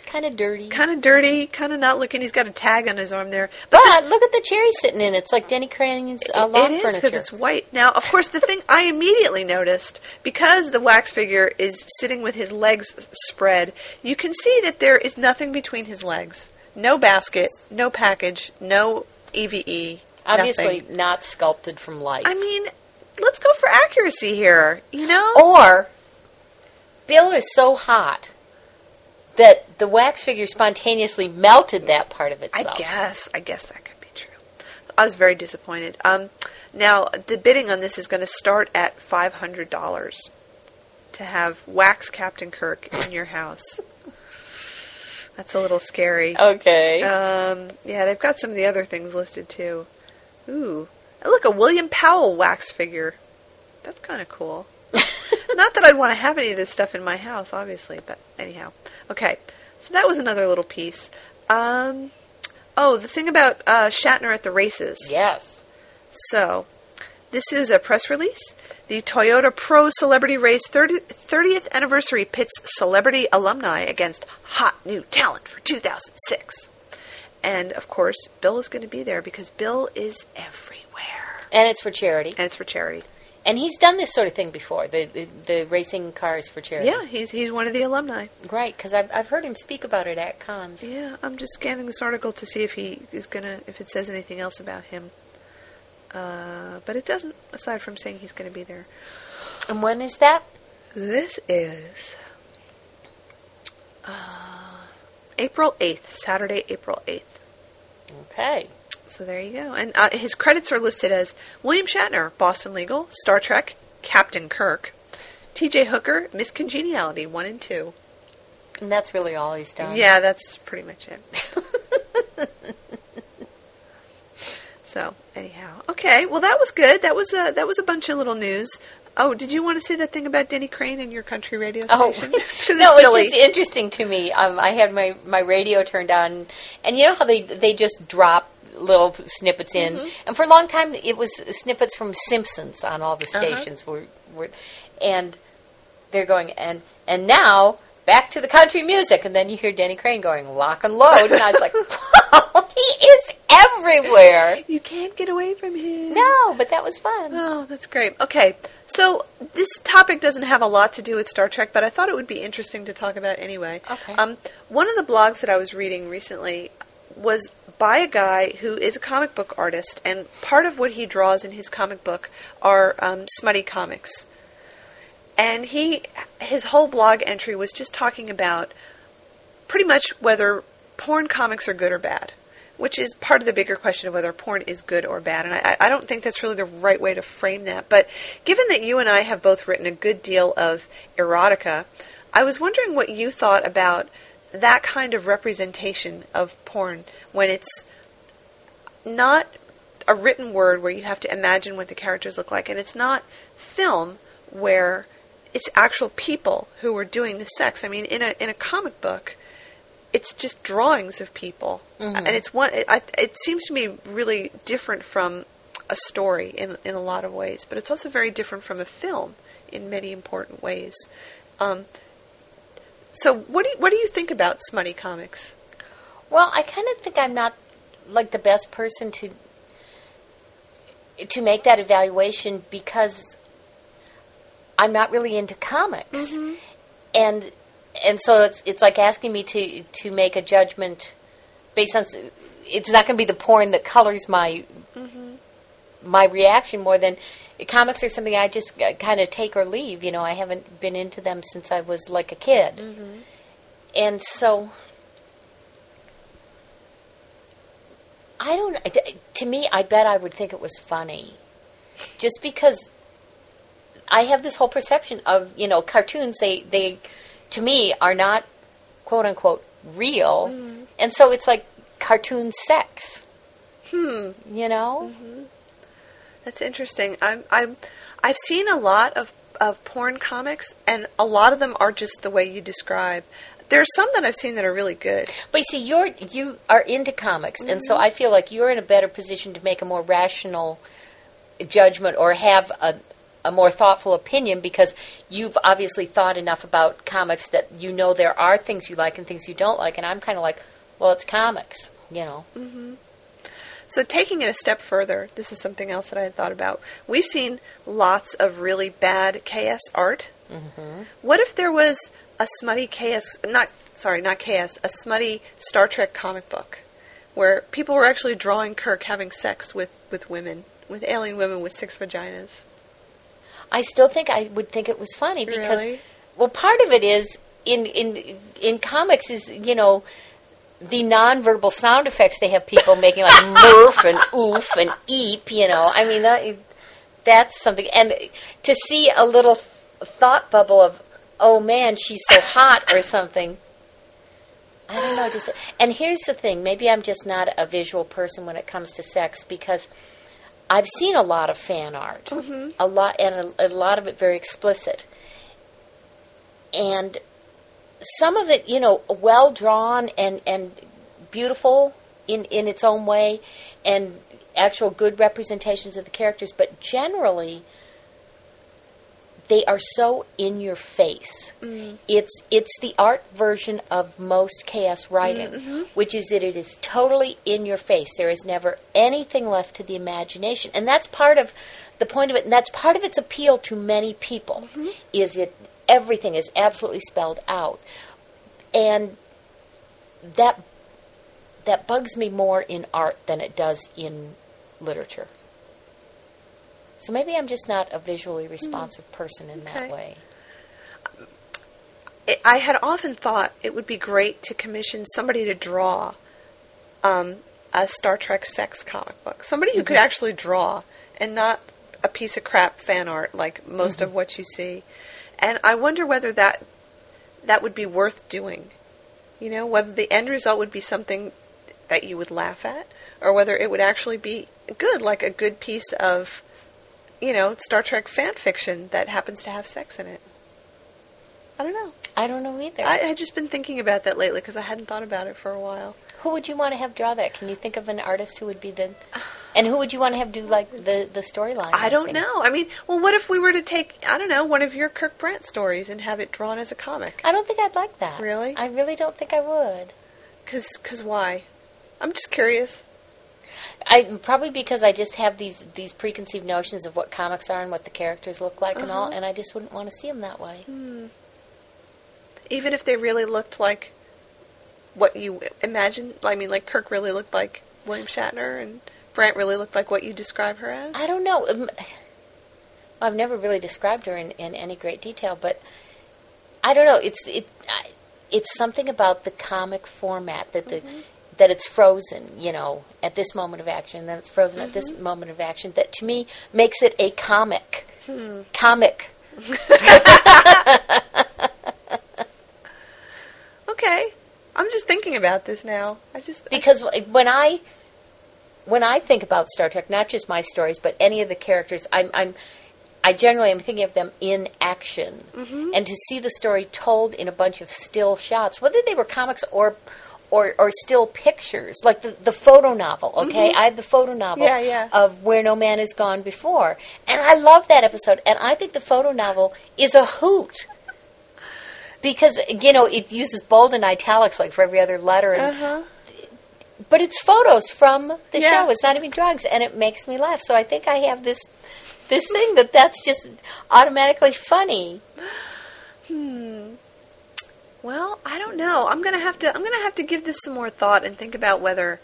kind of dirty. kind of dirty, kind of not looking. He's got a tag on his arm there, but look at the chair he's sitting in. It's like Denny Crane's uh, lawn it is because it's white. Now, of course, the thing I immediately noticed because the wax figure is sitting with his legs spread, you can see that there is nothing between his legs. No basket, no package, no EVE. Obviously nothing. not sculpted from life. I mean, let's go for accuracy here. You know, Or Bill is so hot that the wax figure spontaneously melted that part of itself. I guess. I guess that could be true. I was very disappointed. Um, now the bidding on this is going to start at five hundred dollars to have wax Captain Kirk in your house. That's a little scary. Okay. Um, yeah, they've got some of the other things listed too. Ooh, look, a William Powell wax figure. That's kind of cool. Not that I'd want to have any of this stuff in my house, obviously, but anyhow. Okay, so that was another little piece. Um, oh, the thing about uh, Shatner at the races. yes. So, this is a press release. The Toyota Pro Celebrity Race 30, 30th anniversary pits celebrity alumni against hot new talent for 2006. And of course, Bill is going to be there because Bill is everywhere. And it's for charity. And it's for charity. And he's done this sort of thing before. The the, the racing cars for charity. Yeah, he's he's one of the alumni. Right, because I've, I've heard him speak about it at cons. Yeah, I'm just scanning this article to see if he is gonna if it says anything else about him. Uh, but it doesn't, aside from saying he's going to be there. And when is that? This is uh, April 8th, Saturday, April 8th. Okay. So there you go. And uh, his credits are listed as William Shatner, Boston Legal, Star Trek, Captain Kirk, T.J. Hooker, Miss Congeniality, 1 and 2. And that's really all he's done. Yeah, that's pretty much it. so anyhow, okay. Well, that was good. That was a that was a bunch of little news. Oh, did you want to say that thing about Denny Crane and your country radio Oh, station? Oh, it's it's silly. just interesting to me. Um, I had my, my radio turned on, and you know how they they just drop little snippets in, Mm-hmm. and for a long time it was snippets from Simpsons on all the Uh-huh. stations were, were, and they're going and and now back to the country music, and then you hear Denny Crane going lock and load, and I was like, wow, he is everywhere. you can't get away from him. No, but that was fun. Oh, that's great. Okay, so this topic doesn't have a lot to do with Star Trek, but I thought it would be interesting to talk about anyway. Okay. Um, one of the blogs that I was reading recently was by a guy who is a comic book artist, and part of what he draws in his comic book are um, smutty comics. And he, his whole blog entry was just talking about pretty much whether porn comics are good or bad, which is part of the bigger question of whether porn is good or bad. And I, I don't think that's really the right way to frame that. But given that you and I have both written a good deal of erotica, I was wondering what you thought about that kind of representation of porn when it's not a written word where you have to imagine what the characters look like, and it's not film where it's actual people who are doing the sex. I mean, in a in a comic book, it's just drawings of people, and it's one. It, I, it seems to me really different from a story in in a lot of ways, but it's also very different from a film in many important ways. Um, so, what do you, what do you think about smutty comics? Well, I kind of think I'm not like the best person to to make that evaluation because I'm not really into comics, mm-hmm. and and so it's it's like asking me to to make a judgment based on. It's not going to be the porn that colors my mm-hmm. my reaction more than comics are something I just uh, kind of take or leave. You know, I haven't been into them since I was like a kid, mm-hmm. and so I don't. To me, I bet I would think it was funny, just because I have this whole perception of you know cartoons. They they to me are not quote unquote real, mm-hmm. and so it's like cartoon sex. Hmm. You know. Mm-hmm. That's interesting. I'm I'm I've seen a lot of of porn comics, and a lot of them are just the way you describe. There are some that I've seen that are really good. But you see, you're you are into comics, and so mm-hmm. I feel like you're in a better position to make a more rational judgment or have a a more thoughtful opinion because you've obviously thought enough about comics that you know there are things you like and things you don't like, and I'm kind of like, well, it's comics, you know. Mm-hmm. So taking it a step further, this is something else that I had thought about. We've seen lots of really bad KS art. Mm-hmm. What if there was a smutty KS, not sorry, not KS, a smutty Star Trek comic book, where people were actually drawing Kirk having sex with with women, with alien women with six vaginas. I still think I would think it was funny because, Really? well, part of it is in in in comics is you know the nonverbal sound effects they have people making like murph and oof and eep. You know, I mean that, that's something. And to see a little thought bubble of oh man, she's so hot or something. I don't know. Just and here's the thing. Maybe I'm just not a visual person when it comes to sex because I've seen a lot of fan art, mm-hmm. a lot, and a, a lot of it very explicit, and some of it, you know, well drawn and and beautiful in in its own way, and actual good representations of the characters. But generally, they are so in your face. Mm. It's it's the art version of most KS writing, mm, mm-hmm. which is that it is totally in your face. There is never anything left to the imagination, and that's part of the point of it. And that's part of its appeal to many people. Mm-hmm. Is it everything is absolutely spelled out, and that that bugs me more in art than it does in literature. So maybe I'm just not a visually hmm. responsive person in that way. I- I had often thought it would be great to commission somebody to draw um, a Star Trek sex comic book. Somebody who could mm-hmm. actually draw and not a piece of crap fan art like most mm-hmm. of what you see. And I wonder whether that that would be worth doing. You know, whether the end result would be something that you would laugh at or whether it would actually be good, like a good piece of, you know, Star Trek fan fiction that happens to have sex in it. I don't know. I don't know either. I had just been thinking about that lately because I hadn't thought about it for a while. Who would you want to have draw that? Can you think of an artist who would be the, and who would you want to have do like the the storyline? I don't thing? know. I mean, well, what if we were to take, I don't know, one of your Kirk Brandt stories and have it drawn as a comic? I don't think I'd like that. Really? I really don't think I would. Because cause why? I'm just curious. I probably because I just have these these preconceived notions of what comics are and what the characters look like and all, Uh-huh. and I just wouldn't want to see them that way. Hmm. Even if they really looked like what you imagine, I mean, like Kirk really looked like William Shatner and Brant really looked like what you describe her as? I don't know. Um, I've never really described her in, in any great detail, but I don't know. It's it I, it's something about the comic format that the mm-hmm. that it's frozen. You know, at this moment of action, then it's frozen at this mm-hmm. moment of action. That to me makes it a comic. Hmm. Comic. Okay. I'm just thinking about this now. I just. because when I when I think about Star Trek, not just my stories, but any of the characters, I'm, I'm I generally am thinking of them in action, and to see the story told in a bunch of still shots, whether they were comics or or, or still pictures, like the, the photo novel, okay? I have the photo novel Mm-hmm. Yeah, yeah. of Where No Man Has Gone Before. And I love that episode. And I think the photo novel is a hoot. Because, you know, it uses bold and italics like for every other letter. And, Uh-huh. But it's photos from the Yeah. show. It's not even drawings. And it makes me laugh. So I think I have this this thing that that's just automatically funny. Hmm. Well, I don't know. I'm gonna have to. I'm gonna have to give this some more thought and think about whether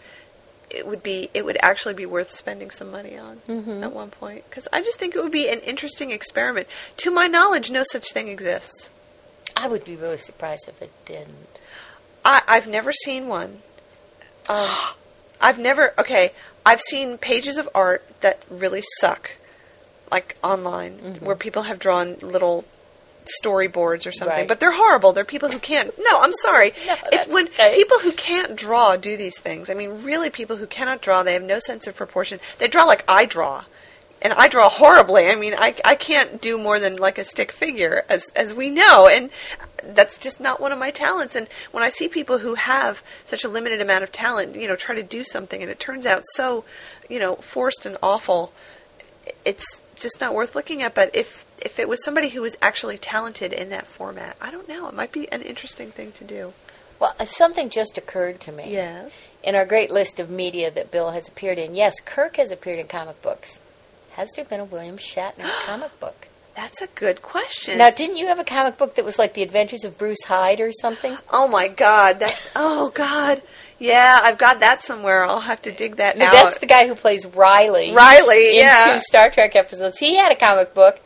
it would be. It would actually be worth spending some money on at one point. Because I just think it would be an interesting experiment. To my knowledge, no such thing exists. I would be really surprised if it didn't. I, I've never seen one. Um, I've never. Okay, I've seen pages of art that really suck, like online, Mm-hmm. where people have drawn little storyboards or something. Right. But they're horrible. They're people who can't. No, I'm sorry. No, it's when okay. people who can't draw do these things. I mean, really, people who cannot draw. They have no sense of proportion. They draw like I draw. And I draw horribly. I mean, I, I can't do more than like a stick figure, as as we know, and that's just not one of my talents. And when I see people who have such a limited amount of talent, you know, try to do something, and it turns out so, you know, forced and awful, it's just not worth looking at. But if if it was somebody who was actually talented in that format, I don't know. It might be an interesting thing to do. Well, uh, something just occurred to me. Yes. In our great list of media that Bill has appeared in, yes, Kirk has appeared in comic books. Has there been a William Shatner comic book? That's a good question. Now, didn't you have a comic book that was like The Adventures of Bruce Hyde or something? oh my God! That oh God! Yeah, I've got that somewhere. I'll have to dig that out. that's the guy who plays Riley. Riley, in yeah. two Star Trek episodes. He had a comic book.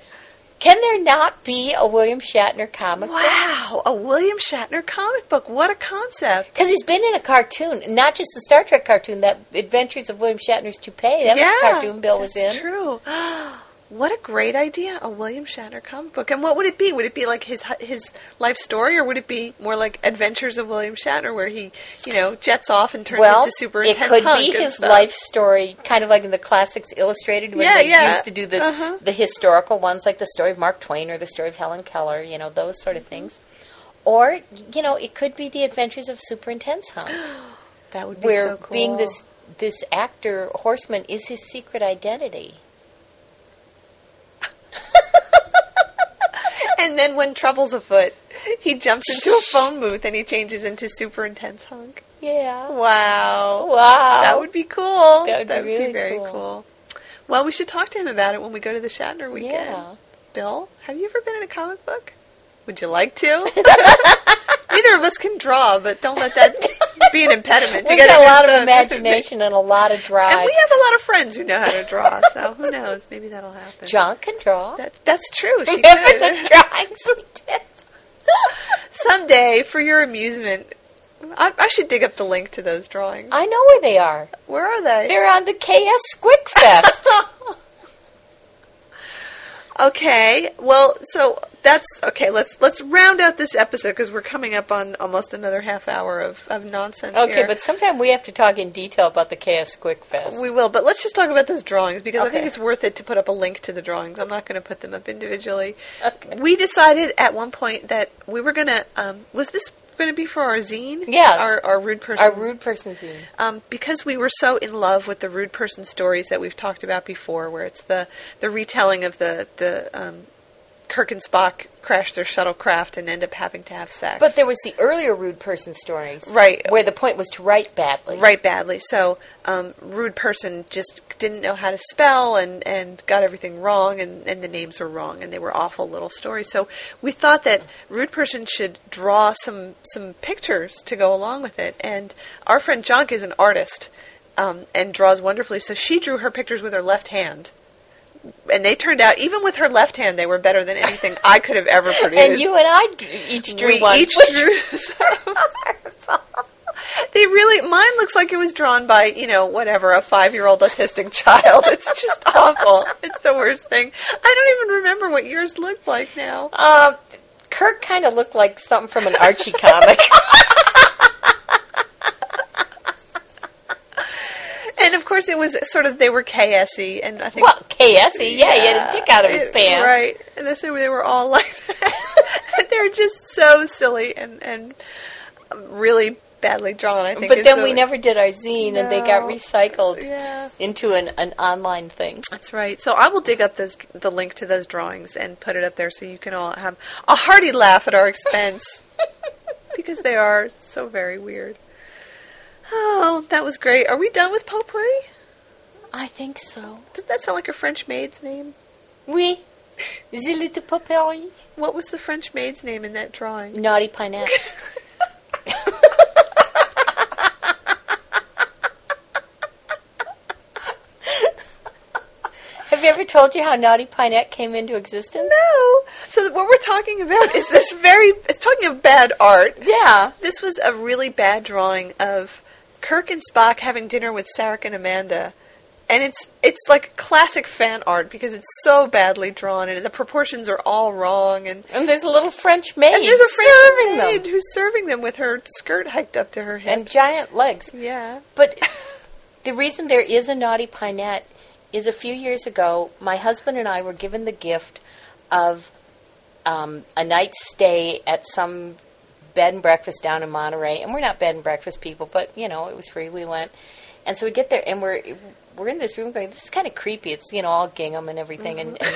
Can there not be a William Shatner comic book? Wow, a William Shatner comic book. What a concept. Because he's been in a cartoon, not just the Star Trek cartoon, that Adventures of William Shatner's Toupee. That yeah, was a cartoon Bill was that's in. true. What a great idea, a William Shatner comic book. And what would it be? Would it be like his his life story, or would it be more like Adventures of William Shatner, where he, you know, jets off and turns Well, into super it could be his stuff? life story, kind of like in the classics illustrated when Yeah, they yeah. used to do the Uh-huh. the historical ones, like the story of Mark Twain or the story of Helen Keller. You know those sort of things. Or you know, it could be the Adventures of Super Intense Hunk, That would be where so cool. being this this actor horseman is his secret identity. and then when trouble's afoot, he jumps into a phone booth and he changes into super intense hunk. Yeah. Wow. Wow. That would be cool. That would be really very cool. cool. Well, we should talk to him about it when we go to the Shatner weekend. Yeah. Bill, have you ever been in a comic book? Would you like to? Neither of us can draw, but don't let that be an impediment. to got a lot of imagination and a lot of drive. And we have a lot of friends who know how to draw, so who knows? Maybe that'll happen. John can draw. That, that's true. She Remember could. the drawings we did? Someday, for your amusement, I, I should dig up the link to those drawings. I know where they are. Where are they? They're on the KS Squick Fest. Okay. Well, so that's okay. Let's let's round out this episode because we're coming up on almost another half hour of, of nonsense okay, here. but sometime we have to talk in detail about the KS Squick Fest. we will. But let's just talk about those drawings because I think it's worth it to put up a link to the drawings. I'm not going to put them up individually. Okay. We decided at one point that we were going to. Um, was this going to be for our zine? Yes. Our our rude person. Our rude person zine. um, because we were so in love with the rude person stories that we've talked about before, where it's the the retelling of the the um, Kirk and Spock crash their shuttlecraft and end up having to have sex. But there was the earlier rude person stories, Right. Where the point was to write badly, write badly. So um, rude person just didn't know how to spell and, and got everything wrong and, and the names were wrong and they were awful little stories. So we thought that rude person should draw some some pictures to go along with it. And our friend Jonk is an artist um, and draws wonderfully. So she drew her pictures with her left hand. And they turned out, even with her left hand, they were better than anything I could have ever produced. And you and I each drew we one. each drew they really mine looks like it was drawn by you know whatever a five year old autistic child it's just awful it's the worst thing i don't even remember what yours looked like now Uh, Kirk kind of looked like something from an Archie comic. And of course it was sort of they were KSE, and i think well, KSE, yeah, he had his dick out of his it- pants. right and this, they were all like that they're just so silly and and really badly drawn. I think. But then the- we never did our zine, and they got recycled Yeah. into an, an online thing. That's right. So I will dig up those the link to those drawings and put it up there so you can all have a hearty laugh at our expense because they are so very weird. Oh, that was great. Are we done with potpourri? I think so. Does that sound like a French maid's name? Oui. The little potpourri. What was the French maid's name in that drawing? Naughty Pinette. Have you ever told you how Naughty Pinette came into existence? No. So what we're talking about is this very it's talking of bad art. Yeah. This was a really bad drawing of Kirk and Spock having dinner with Sarek and Amanda. And it's it's like classic fan art because it's so badly drawn and the proportions are all wrong and And there's a little French maid and there's a French serving maid them. who's serving them with her skirt hiked up to her hips. And giant legs. yeah. But the reason there is a naughty pinette is a few years ago, my husband and I were given the gift of um, a night's stay at some bed and breakfast down in Monterey. And we're not bed and breakfast people, but you know, it was free. We went, and so we get there, and we're we're in this room going, "This is kind of creepy." It's you know all gingham and everything, and, and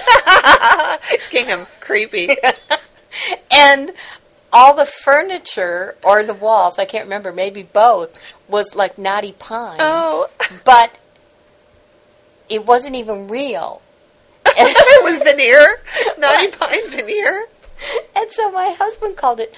Gingham, creepy. and all the furniture or the walls, I can't remember, maybe both, was like naughty pine. oh. But it wasn't even real. it was veneer. Naughty pine veneer. And so my husband called it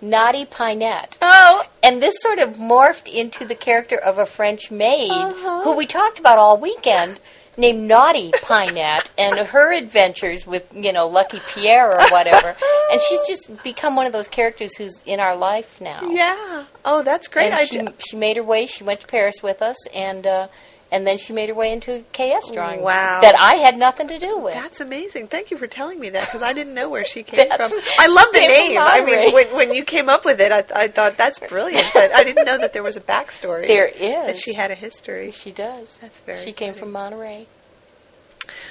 Naughty Pinette. Oh. And this sort of morphed into the character of a French maid Uh-huh. who we talked about all weekend named Naughty Pinette and her adventures with, you know, Lucky Pierre or whatever. and she's just become one of those characters who's in our life now. Yeah. Oh, that's great. And she, she made her way, she went to Paris with us and uh and then she made her way into KS drawing Wow. that I had nothing to do with. That's amazing. Thank you for telling me that because I didn't know where she came from. I love the name. I mean, when, when you came up with it, I, I thought that's brilliant, but I didn't know that there was a backstory. There That is. she had a history. She does. That's very She came from Monterey.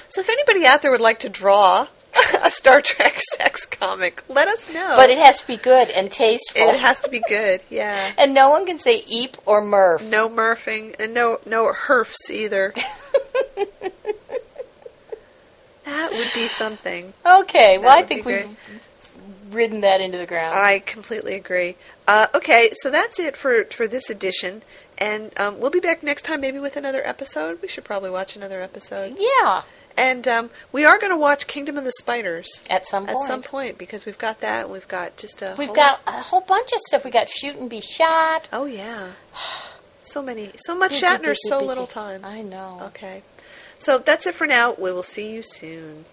So if anybody out there would like to draw a Star Trek sex comic, let us know. But it has to be good and tasteful. it has to be good. Yeah. and no one can say eep or murph. No murphing and no no herfs either. that would be something. Okay, well, That I think we've ridden that into the ground. I completely agree. Uh, okay, so that's it for for this edition, and um, we'll be back next time, maybe with another episode. We should probably watch another episode, yeah, and um, we are going to watch Kingdom of the Spiders at some point. at some point because we've got that. and We've got just a. We've whole- got a whole bunch of stuff. We got shoot and be shot. Oh yeah, so many, so much Busy, Shatner, busy, so busy. little time. I know. Okay, so that's it for now. We will see you soon.